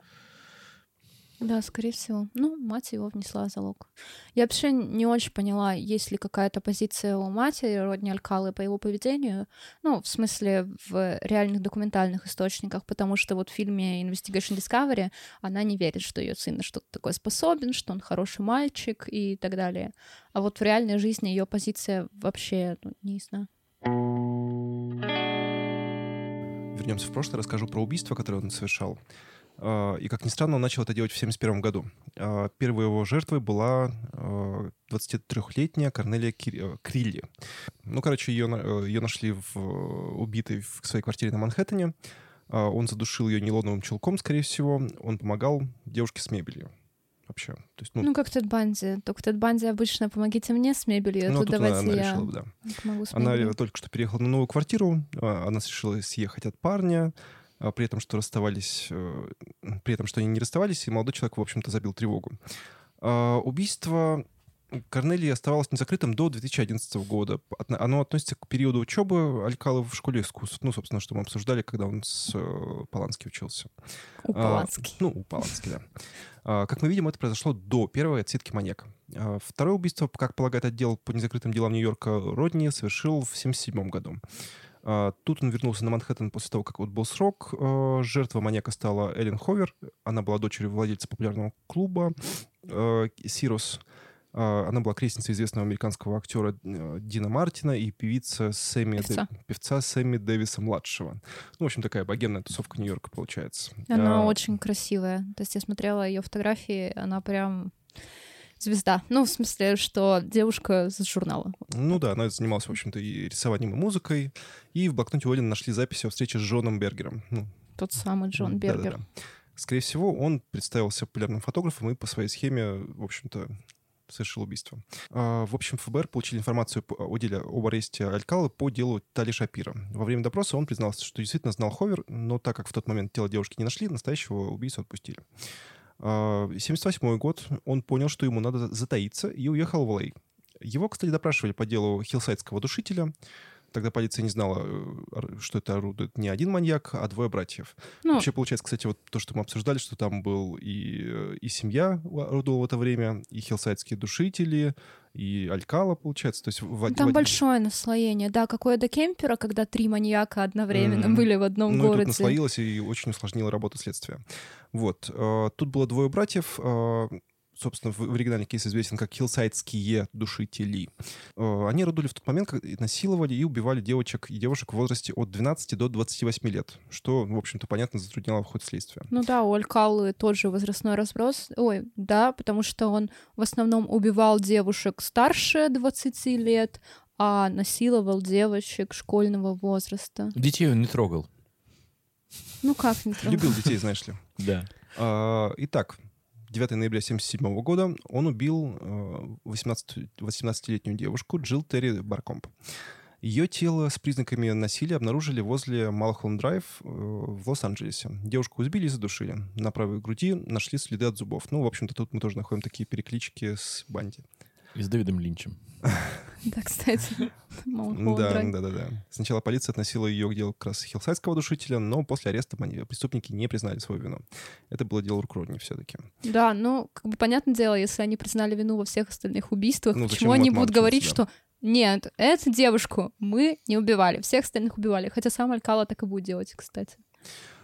Да, скорее всего. Ну, мать его внесла залог. Я вообще не очень поняла, есть ли какая-то позиция у матери Родни Алькалы по его поведению. Ну, в смысле, в реальных документальных источниках, потому что вот в фильме Investigation Discovery она не верит, что ее сын на что-то такое способен, что он хороший мальчик и так далее. А вот в реальной жизни ее позиция вообще, ну, не знаю. Вернемся в прошлое, расскажу про убийство, которое он совершал. А, И, как ни странно, он начал это делать в 1971 году. А, Первой его жертвой была а, 23-летняя Корнелия Кир- э, Крилли. Ну, короче, ее, э, ее нашли в, убитой в своей квартире на Манхэттене. А, Он задушил ее нейлоновым чулком, скорее всего. Он помогал девушке с мебелью. Вообще. То есть, ну, Ну, как Тед Банди. Только Тед Банди обычно «помогите мне с мебелью», а ну, тут тут она, давайте она я решила, да. помогу с Она мебелью. только что переехала на новую квартиру, а, она решила съехать от парня, а, при этом, что расставались, э, при этом, что они не расставались, и молодой человек, в общем-то, забил тревогу. А, Убийство Корнелии оставалось незакрытым до 2011 года. Оно относится к периоду учебы Алькалы в школе искусств. Ну, собственно, что мы обсуждали, когда он с э, Полански учился. У А, Полански. ну, у Полански, да. А, Как мы видим, это произошло до первой отсидки маньяка. А, Второе убийство, как полагает отдел по незакрытым делам Нью-Йорка, Родни совершил в 1977 году. А, Тут он вернулся на Манхэттен после того, как отбыл срок. А, Жертва маньяка стала Эллен Ховер. Она была дочерью владельца популярного клуба э, «Сирос». А, Она была крестницей известного американского актера э, Дина Мартина и певица Сэмми Певца. Дэ- певца Сэмми Дэвиса-младшего. Ну, в общем, такая богемная тусовка Нью-Йорка получается. Она А, очень красивая. То есть я смотрела ее фотографии, она прям звезда. Ну, в смысле, что девушка с журнала. Ну да, она занималась, в общем-то, и рисованием, и музыкой. И в блокноте Уоллен нашли записи о встрече с Джоном Бергером. Ну, Тот самый Джон. Бергер. Скорее всего, он представился популярным фотографом и по своей схеме, в общем-то, совершил убийство. А, В общем, ФБР получили информацию о деле об аресте Алькалы по делу Тали Шапира. Во время допроса он признался, что действительно знал Ховер, но так как в тот момент тело девушки не нашли, настоящего убийцу отпустили. А, 78 год, он понял, что ему надо затаиться, и уехал в Л.А. Его, кстати, допрашивали по делу хиллсайдского душителя. Тогда полиция не знала, э, что это орудует не один маньяк, а двое братьев. Ну, Вообще, получается, кстати, вот то, что мы обсуждали, что там был и, э, и семья орудовала в это время, и хиллсайдские душители, и Алькала, получается. То есть в, Ну, Там в- большое наслоение, да, какое до кемпера, когда три маньяка одновременно Мгм. были в одном Ну, городе. наслоилось и очень усложнило работу следствия. Вот. э, Тут было двое братьев. Собственно, в оригинальный кейс известен как хиллсайдские душители. Э, Они родили в тот момент, когда и насиловали и убивали девочек и девушек в возрасте от 12 до 28 лет, что, в общем-то, понятно, затрудняло ход следствия. Ну да, у Алькалы тот же возрастной разброс. Ой, да, потому что он в основном убивал девушек старше 20 лет, а насиловал девочек школьного возраста. Детей он не трогал. Ну как не трогал? Любил детей, знаешь ли. Да. А, Итак, 9 ноября 1977 года он убил э, 18 18-летнюю девушку Джилл Терри Баркомп. Ее тело с признаками насилия обнаружили возле Малхолм-Драйв э, в Лос-Анджелесе. Девушку избили и задушили. На правой груди нашли следы от зубов. Ну, в общем-то, тут мы тоже находим такие переклички с Банди. И с Дэвидом Линчем. Да, кстати. Да, да, да, да. Сначала полиция относила ее к делу как раз хиллсайдского душителя, но после ареста преступники не признали свою вину. Это было дело рук Родни все-таки. Да, ну, как бы понятное дело, если они признали вину во всех остальных убийствах, Ну, почему они будут говорить, что нет, эту девушку мы не убивали, всех остальных убивали. Хотя сам Алькала так и будет делать, кстати.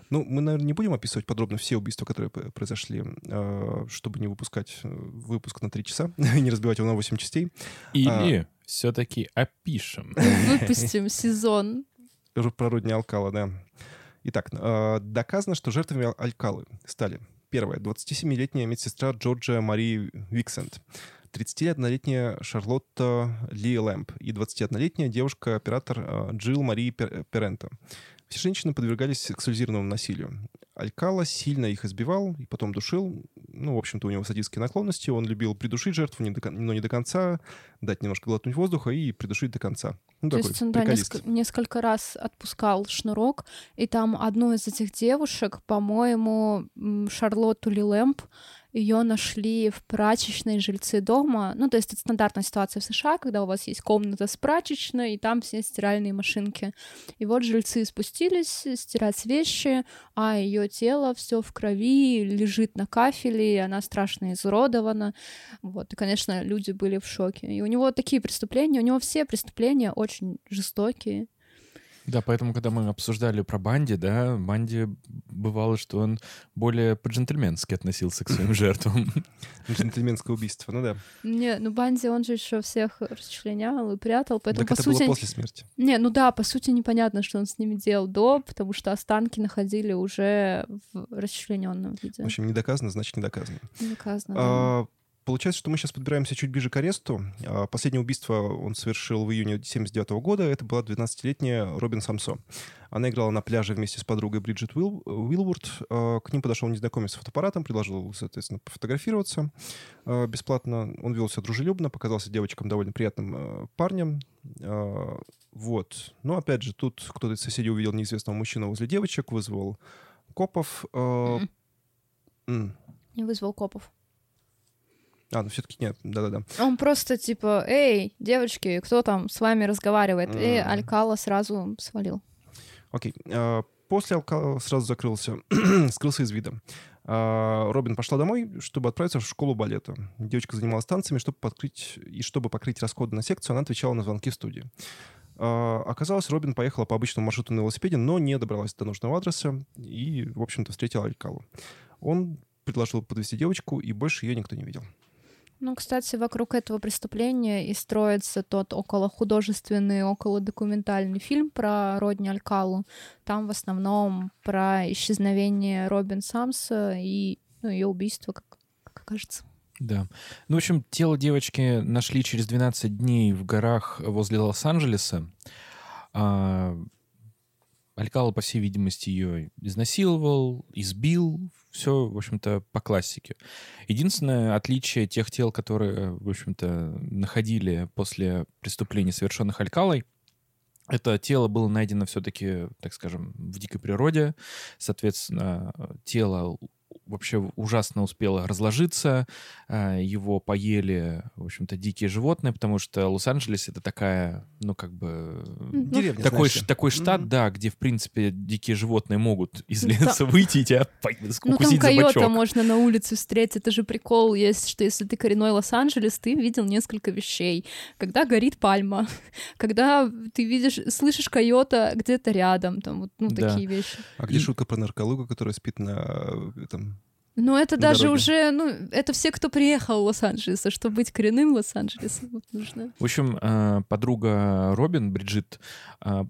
Ну, мы, наверное, не будем описывать подробно все убийства, которые произошли, э, чтобы не выпускать выпуск на три часа и не разбивать его на 8 частей. Или все-таки опишем. Выпустим сезон. Про Родни Алкала, да. Итак, э, доказано, что жертвами Ал- Алькалы стали первая 27-летняя медсестра Джорджия Мари Виксент, 31-летняя Шарлотта Ли Лэмп и 21-летняя девушка-оператор э, Джилл Мари Пер- Перента. Все женщины подвергались сексуализированному насилию. Алькала сильно их избивал и потом душил. Ну, в общем-то, у него садистские наклонности. Он любил придушить жертву, не до но не до конца, дать немножко глотнуть воздуха и придушить до конца. Ну, То такой есть он, да, неск- несколько раз отпускал шнурок, и там одну из этих девушек, по-моему, Шарлотту Ли Лэмп, ее нашли в прачечной жильцы дома. Ну, то есть это стандартная ситуация в США, когда у вас есть комната с прачечной, и там все стиральные машинки. И вот жильцы спустились стирать вещи, а ее тело все в крови, лежит на кафеле, и она страшно изуродована. Вот, и, конечно, люди были в шоке. И у него такие преступления, у него все преступления очень жестокие. Да, поэтому, когда мы обсуждали про Банди, да, Банди бывало, что он более по-джентльменски относился к своим жертвам. Джентльменское убийство, ну да. Не, ну Банди, он же еще всех расчленял и прятал, поэтому, так по это сути... было после смерти. Не, ну да, по сути, непонятно, что он с ними делал до, потому что останки находили уже в расчлененном виде. В общем, не доказано, значит, не доказано. Не доказано, да. Получается, что мы сейчас подбираемся чуть ближе к аресту. А, Последнее убийство он совершил в июне 79 года. Это была 12-летняя Робин Самсо. Она играла на пляже вместе с подругой Бриджит Уилл, Уилвуд. А, К ним подошел незнакомец с фотоаппаратом, предложил, соответственно, пофотографироваться а, бесплатно. Он вел себя дружелюбно, показался девочкам довольно приятным парнем. Вот. Но, опять же, тут кто-то из соседей увидел неизвестного мужчину возле девочек, вызвал копов. Не вызвал копов. А, ну все-таки нет, да-да-да. Он просто типа, эй, девочки, кто там с вами разговаривает? И М. Алькала сразу свалил. Окей. А, После алкоголя сразу закрылся, скрылся из вида. А, Робин пошла домой, чтобы отправиться в школу балета. Девочка занималась танцами, чтобы покрыть, и чтобы покрыть расходы на секцию, она отвечала на звонки в студии. А, Оказалось, Робин поехала по обычному маршруту на велосипеде, но не добралась до нужного адреса и, в общем-то, встретила Алькалу. Он предложил подвести девочку, и больше ее никто не видел. Ну, кстати, вокруг этого преступления и строится тот около художественный, около документальный фильм про Родни Алькалу. Там в основном про исчезновение Робин Самса и ну, ее убийство, как, как кажется. Да. Ну, в общем, тело девочки нашли через 12 дней в горах возле Лос-Анджелеса. Алькала, по всей видимости, ее изнасиловал, избил. Все, в общем-то, по классике. Единственное отличие тех тел, которые, в общем-то, находили после преступлений, совершенных Алькалой, это тело было найдено все-таки, так скажем, в дикой природе. Соответственно, тело вообще ужасно успело разложиться, а, его поели, в общем-то, дикие животные, потому что Лос-Анджелес — это такая, ну, как бы... Ну, Деревня, Такой, знаешь такой штат, Мгм. да, где, в принципе, дикие животные могут из леса выйти и тебя по- Ну, там укусить за койота бочок. можно на улице встретить. Это же прикол есть, что если ты коренной Лос-Анджелес, ты видел несколько вещей. Когда горит пальма, когда ты видишь, слышишь койота где-то рядом, там вот ну, Да. такие вещи. А где И- шутка про нарколугу, которая спит на э, Но это даже дороге. уже, ну, это все, кто приехал в Лос-Анджелес, а чтобы быть коренным Лос-Анджелесом, вот нужно. В общем, э, подруга Робин, Бриджит, э,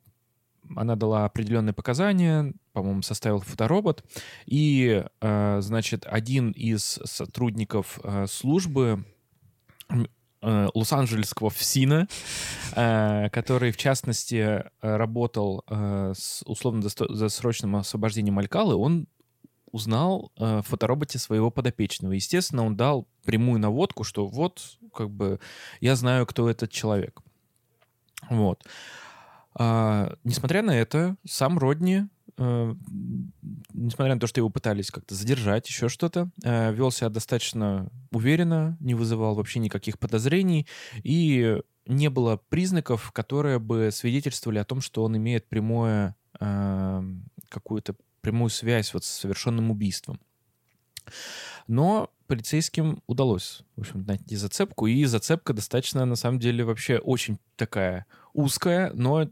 она дала определенные показания, по-моему, составил фоторобот, и, э, значит, один из сотрудников службы Лос-Анджелесского ФСИНа, который, в частности, работал с условно-досрочным освобождением Алькалы, он узнал э, в фотороботе своего подопечного. Естественно, он дал прямую наводку, что вот, как бы, я знаю, кто этот человек. Вот. А, несмотря на это, сам Родни, э, несмотря на то, что его пытались как-то задержать, еще что-то, э, вел себя достаточно уверенно, не вызывал вообще никаких подозрений, и не было признаков, которые бы свидетельствовали о том, что он имеет прямое э, какую-то прямую связь вот с совершенным убийством. Но полицейским удалось, в общем, найти зацепку, и зацепка достаточно, на самом деле, вообще очень такая узкая, но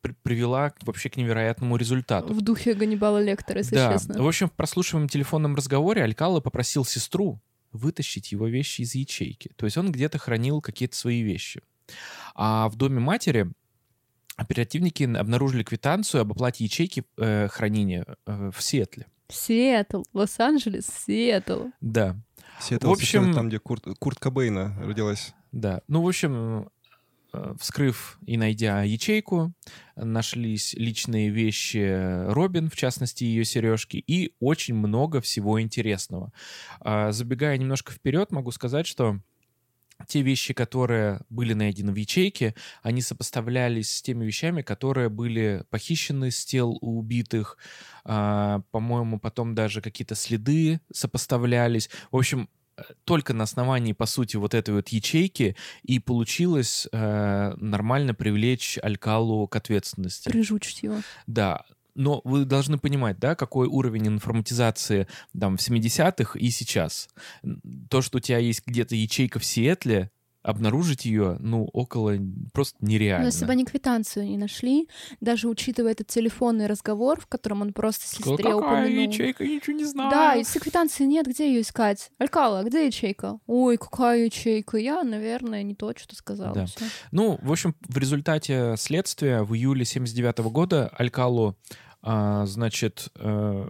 при- привела вообще к невероятному результату. В духе Ганнибала Лектора, если Да, честно. в общем, в прослушиваемом телефонном разговоре Алькала попросил сестру вытащить его вещи из ячейки. То есть он где-то хранил какие-то свои вещи. А в доме матери оперативники обнаружили квитанцию об оплате ячейки э, хранения э, в Сиэтле. Сиэтл, Лос-Анджелес, Сиэтл. Да, Сиэтл, В общем- там, где Курт, Курт Кобейна родилась. да. Ну, в общем, э, вскрыв и найдя ячейку, нашлись личные вещи Робин, в частности, ее сережки, и очень много всего интересного. А, Забегая немножко вперед, могу сказать, что те вещи, которые были найдены в ячейке, они сопоставлялись с теми вещами, которые были похищены с тел у убитых. А, По-моему, потом даже какие-то следы сопоставлялись. В общем, э, только на основании, по сути, вот этой вот ячейки и получилось э, нормально привлечь Алькалу к ответственности. Прижучить его. Да, но вы должны понимать, да, какой уровень информатизации там в 70-х и сейчас. То, что у тебя есть где-то ячейка в Сиэтле, обнаружить ее, ну, около просто Но нереально. если бы они квитанцию не нашли, даже учитывая этот телефонный разговор, в котором он просто сестре какая упомянул. ячейка, я ничего не знаю. Да, если квитанции нет, где ее искать? Алькала, где ячейка? Ой, какая ячейка? Я, наверное, не то, что сказала. Да. Всё. Ну, в общем, в результате следствия в июле 79 года Алькалу, значит, э,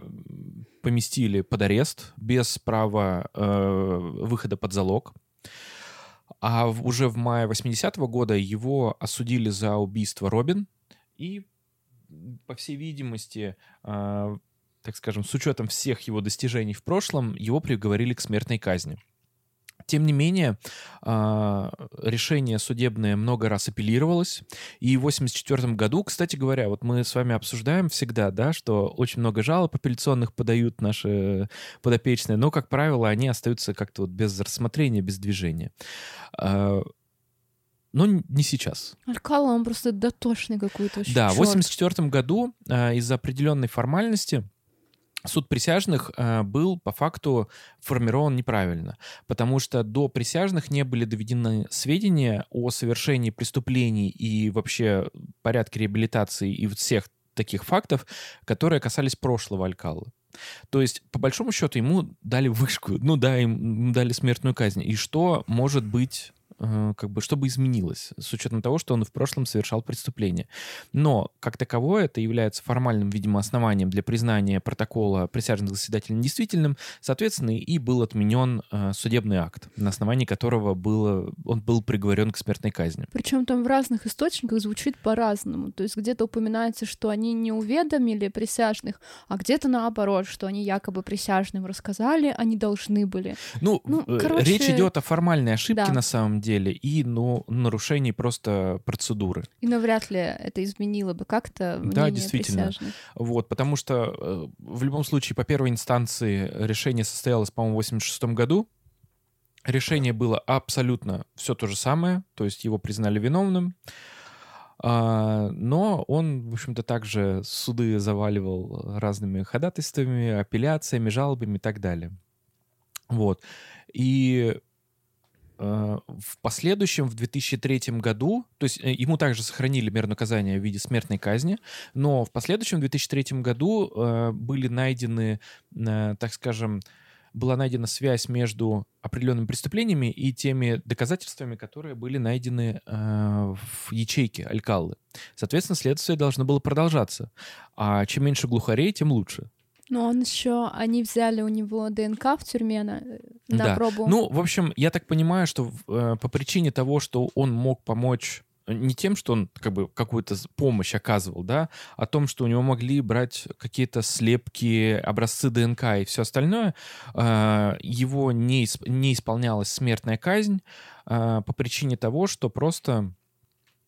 поместили под арест без права э, выхода под залог. А уже в мае 80-го года его осудили за убийство Робин, и, по всей видимости, а, так скажем, с учетом всех его достижений в прошлом, его приговорили к смертной казни. Тем не менее, а, решение судебное много раз апеллировалось, и в 1984 году, кстати говоря, вот мы с вами обсуждаем всегда, да, что очень много жалоб апелляционных подают наши подопечные, но, как правило, они остаются как-то вот без рассмотрения, без движения. А, Но не сейчас. Алькала, он просто дотошный какой-то. Да, в чёрт. 1984 году а, из-за определенной формальности суд присяжных а, был по факту формирован неправильно, потому что до присяжных не были доведены сведения о совершении преступлений и вообще порядке реабилитации и всех таких фактов, которые касались прошлого Алькалы. То есть, по большому счету, ему дали вышку, ну да, ему дали смертную казнь. И что может быть, э, как бы, что бы изменилось, с учетом того, что он в прошлом совершал преступление. Но, как таковое, это является формальным, видимо, основанием для признания протокола присяжных заседателей недействительным, соответственно, и был отменен э, судебный акт, на основании которого было, он был приговорен к смертной казни. Причем там в разных источниках звучит по-разному. То есть где-то упоминается, что они не уведомили присяжных, а где-то наоборот, что они якобы присяжным рассказали, они должны были. Ну, Ну, э, короче, речь идет о формальной ошибке да. на самом деле и ну, нарушении просто процедуры. И навряд ли это изменило бы как-то Да, действительно. присяжных. Вот, потому что э, в любом случае по первой инстанции решение состоялось, по-моему, в 86 году. Решение было абсолютно все то же самое, то есть его признали виновным. А, но он, в общем-то, также суды заваливал разными ходатайствами, апелляциями, жалобами и так далее. Вот. И в последующем, в 2003 году, то есть э, ему также сохранили меру наказания в виде смертной казни, но в последующем, в 2003 году, э, были найдены, э, так скажем, была найдена связь между определенными преступлениями и теми доказательствами, которые были найдены э, в ячейке Алькаллы. Соответственно, следствие должно было продолжаться. А чем меньше глухарей, тем лучше. Но он еще, они взяли у него ДНК в тюрьме на, на Да. пробу. Ну, в общем, я так понимаю, что э, по причине того, что он мог помочь э, не тем, что он как бы какую-то помощь оказывал, да, а том, что у него могли брать какие-то слепки, образцы ДНК и все остальное, э, его не, исп- не исполнялась смертная казнь э, по причине того, что просто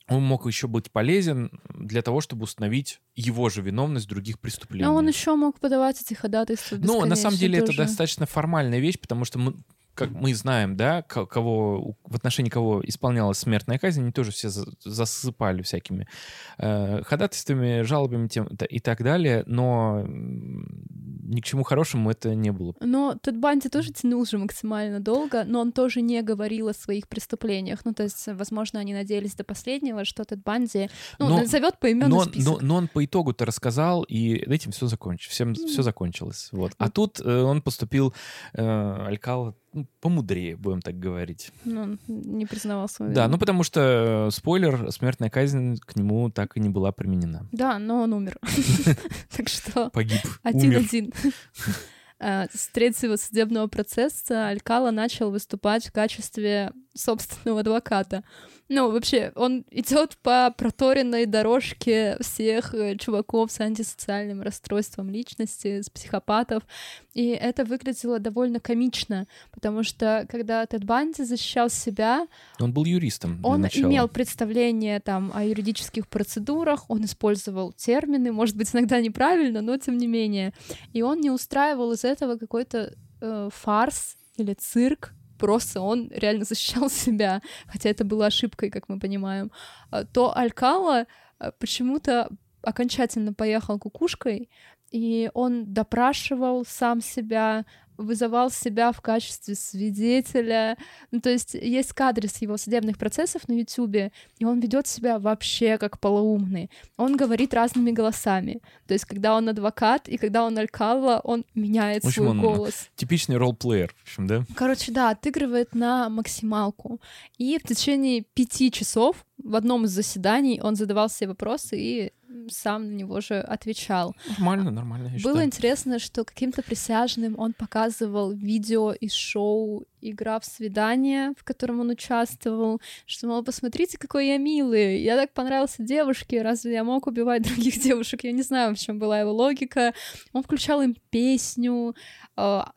он мог еще быть полезен для того, чтобы установить его же виновность в других преступлениях. Но он еще мог подавать эти ходатайства Ну, на самом деле это тоже. достаточно формальная вещь, потому что мы, как мы знаем, да, ко- кого, в отношении кого исполнялась смертная казнь, они тоже все за- засыпали всякими э, ходатайствами, жалобами тем, и так далее, но ни к чему хорошему это не было. Но Тед Банди тоже тянул же максимально долго, но он тоже не говорил о своих преступлениях. Ну, то есть, возможно, они надеялись до последнего, что Тед Банди ну, Но- назовет поименный Но, список. но, но он по итогу-то рассказал, и этим все закончилось. Всем, все закончилось. Вот. А Вот. тут э, он поступил, э, Алькал, ну, помудрее, будем так говорить. Ну, не признавал свою Да, вину. ну потому что, э, спойлер, смертная казнь к нему так и не была применена. Да, но он умер. Так что Погиб, один-один. А, С третьего судебного процесса Алькала начал выступать в качестве собственного адвоката. Ну, вообще, он идет по проторенной дорожке всех э, чуваков с антисоциальным расстройством личности, с психопатов. И это выглядело довольно комично, потому что когда Тед Банди защищал себя, Он был юристом он начала. имел представление там о юридических процедурах, он использовал термины, может быть, иногда неправильно, но тем не менее. И он не устраивал из этого какой-то э, фарс или цирк, просто он реально защищал себя, хотя это было ошибкой, как мы понимаем. А То Алькала э, почему-то окончательно поехал кукушкой, и он допрашивал сам себя, вызывал себя в качестве свидетеля. Ну, то есть есть кадры с его судебных процессов на Ютубе, и он ведет себя вообще как полоумный. Он говорит разными голосами. То есть когда он адвокат и когда он алькала, он меняет В общем, свой он- голос. Типичный ролл-плеер, в общем, да? Короче, да, отыгрывает на максималку. И в течение пяти часов в одном из заседаний он задавал себе вопросы и сам на него же отвечал. Нормально, нормально. Было считаю. интересно, что каким-то присяжным он показывал видео из шоу «Игра в свидание», в котором он участвовал, что, мол, посмотрите, какой я милый, я так понравился девушке, разве я мог убивать других девушек? Я не знаю, в чем была его логика. Он включал им песню, а,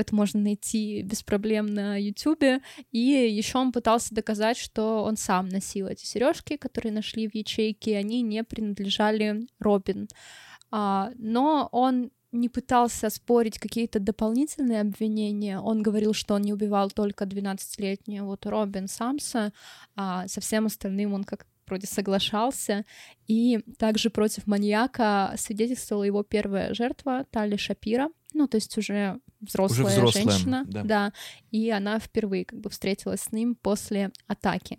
это можно найти без проблем на Ютубе. И еще он пытался доказать, что он сам носил эти сережки, которые нашли в ячейке, они не принадлежали Робин. А, но он не пытался спорить какие-то дополнительные обвинения. Он говорил, что он не убивал только 12-летнюю вот Робин Самса, а со всем остальным он как вроде соглашался. И также против маньяка свидетельствовала его первая жертва Тали Шапира, ну, то есть уже взрослая, Уже взрослая, женщина, да. и она впервые как бы встретилась с ним после атаки.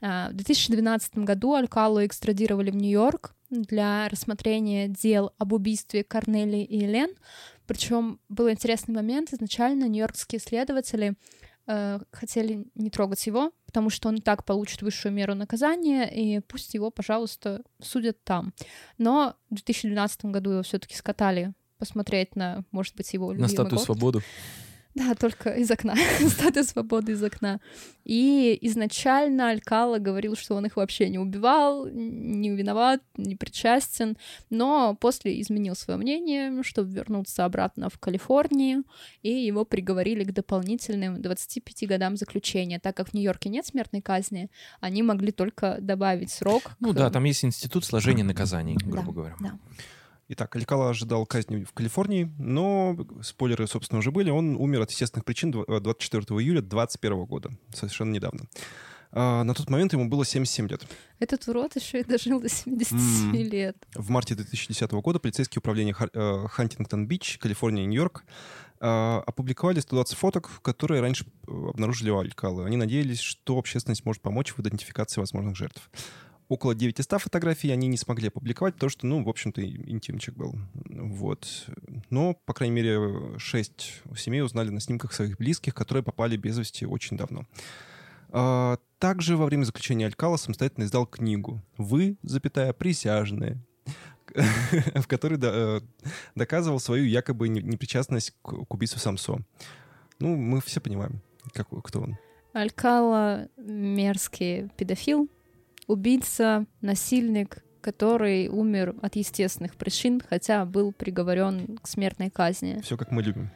А, В 2012 году Алькалу экстрадировали в Нью-Йорк для рассмотрения дел об убийстве Корнели и Элен. Причем был интересный момент. Изначально нью-йоркские следователи э, хотели не трогать его, потому что он и так получит высшую меру наказания, и пусть его, пожалуйста, судят там. Но в 2012 году его все-таки скатали посмотреть на, может быть, его На статую город. свободу. Да, только из окна. Статуя свободы из окна. И изначально Алькала говорил, что он их вообще не убивал, не виноват, не причастен, но после изменил свое мнение, чтобы вернуться обратно в Калифорнию, и его приговорили к дополнительным 25 годам заключения. Так как в Нью-Йорке нет смертной казни, они могли только добавить срок. Ну к- да, там есть институт сложения наказаний, грубо Да, говоря. да. Итак, Алькала ожидал казни в Калифорнии, но спойлеры, собственно, уже были. Он умер от естественных причин дв- 24 июля 2021 года, совершенно недавно. А, на тот момент ему было 77 лет. Этот урод еще и дожил до 77 М. лет. В марте 2010 года полицейские управления э, Хантингтон-Бич, Калифорния Нью-Йорк э, опубликовали 120 фоток, которые раньше э, обнаружили у Алькалы. Они надеялись, что общественность может помочь в идентификации возможных жертв. Около 900 фотографий они не смогли опубликовать, потому что, ну, в общем-то, интимчик был. Вот. Но, по крайней мере, шесть семей узнали на снимках своих близких, которые пропали без вести очень давно. А, Также во время заключения Алькала самостоятельно издал книгу «Вы, запятая, присяжные», в которой э, доказывал свою якобы не- непричастность к убийству Самсо. Ну, мы все понимаем, какой, кто он. Алькала мерзкий педофил, убийца, насильник, который умер от естественных причин, хотя был приговорен к смертной казни. Все, как мы любим.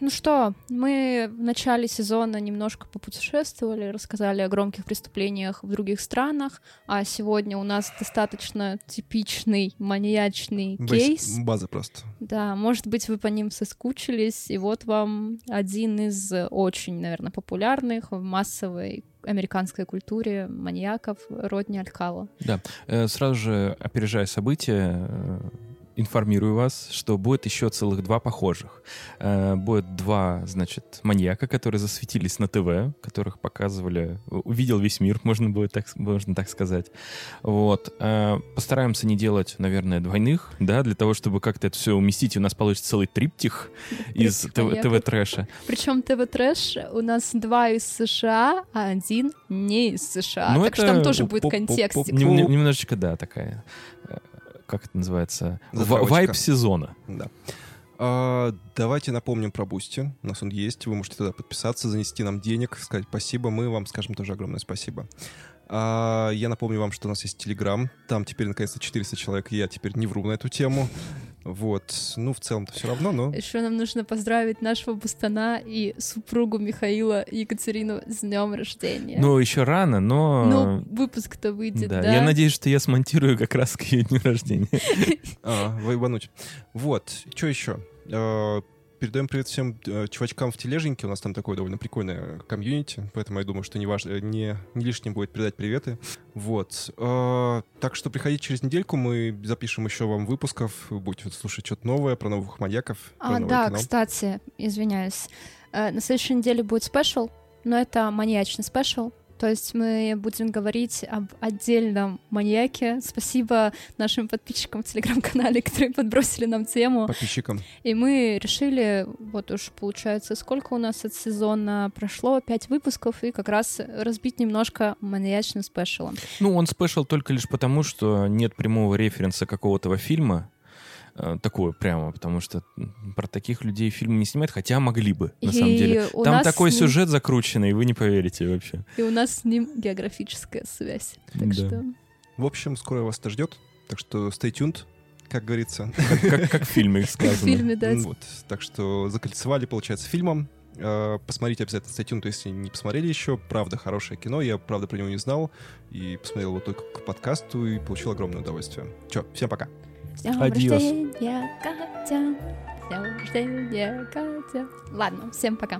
Ну что, мы в начале сезона немножко попутешествовали, рассказали о громких преступлениях в других странах, а сегодня у нас достаточно типичный маньячный Баз- кейс. База просто. Да, может быть, вы по ним соскучились, и вот вам один из очень, наверное, популярных в массовой американской культуре маньяков Родни Алькала. Э, Сразу же, опережая события, э, информирую вас, что будет еще целых два похожих. Э, Будет два, значит, маньяка, которые засветились на ТВ, которых показывали, увидел весь мир, можно будет так, можно так сказать. Вот. Э, Постараемся не делать, наверное, двойных, да, для того, чтобы как-то это все уместить. У нас получится целый триптих из. ТВ-трэша. Причем ТВ Трэш у нас два из США, а один не из США. Ну, так что там тоже будет Нем- нем- Немножечко, да, такая... Как это называется? vibe сезона. Да. А, давайте напомним про Boosty. У нас он есть. Вы можете туда подписаться, занести нам денег, сказать спасибо. Мы вам скажем тоже огромное спасибо. А, я напомню вам, что у нас есть Телеграм. Там теперь наконец-то 400 человек, я теперь не вру на эту тему. Вот. Ну, в целом-то все равно, но... Еще нам нужно поздравить нашего Бустана и супругу Михаила Екатерину с днем рождения. Ну, еще рано, но... Ну, выпуск-то выйдет, да? да, Я надеюсь, что я смонтирую как раз к ее дню рождения. А, вайбануть. Вот. Что еще? Передаем привет всем э, чувачкам в тележеньке. У нас там такое довольно прикольное комьюнити, поэтому я думаю, что не, важно, не, не лишним будет передать приветы. Вот. А, так что приходите через недельку, мы запишем еще вам выпусков. Вы будете слушать что-то новое про новых маньяков, А, да, кино. кстати, извиняюсь. Э, На следующей неделе будет special, но это маньячный special. То есть мы будем говорить об отдельном маньяке. Спасибо нашим подписчикам в Телеграм-канале, которые подбросили нам тему. Подписчикам. И мы решили, вот уж получается, сколько у нас от сезона прошло, пять выпусков, и как раз разбить немножко маньячным special ом. Ну, он special только лишь потому, что нет прямого референса какого-то фильма, такое прямо, потому что про таких людей фильмы не снимают, хотя могли бы, на И самом деле. Там такой ним- сюжет закрученный, вы не поверите вообще. И у нас с ним географическая связь. Так Да. что В общем, скоро вас это ждет, так что stay tuned, как говорится. Как, как- как в фильме в сказано. фильме, да. Вот, так что закольцевали, получается, фильмом. Э, Посмотрите обязательно stay tuned, если не посмотрели еще. Правда, хорошее кино. Я, правда, про него не знал. И посмотрел его только к подкасту и получил огромное удовольствие. Че, всем пока. С днем Адьос. рождения, Катя! С днем рождения, Катя! Ладно, всем пока.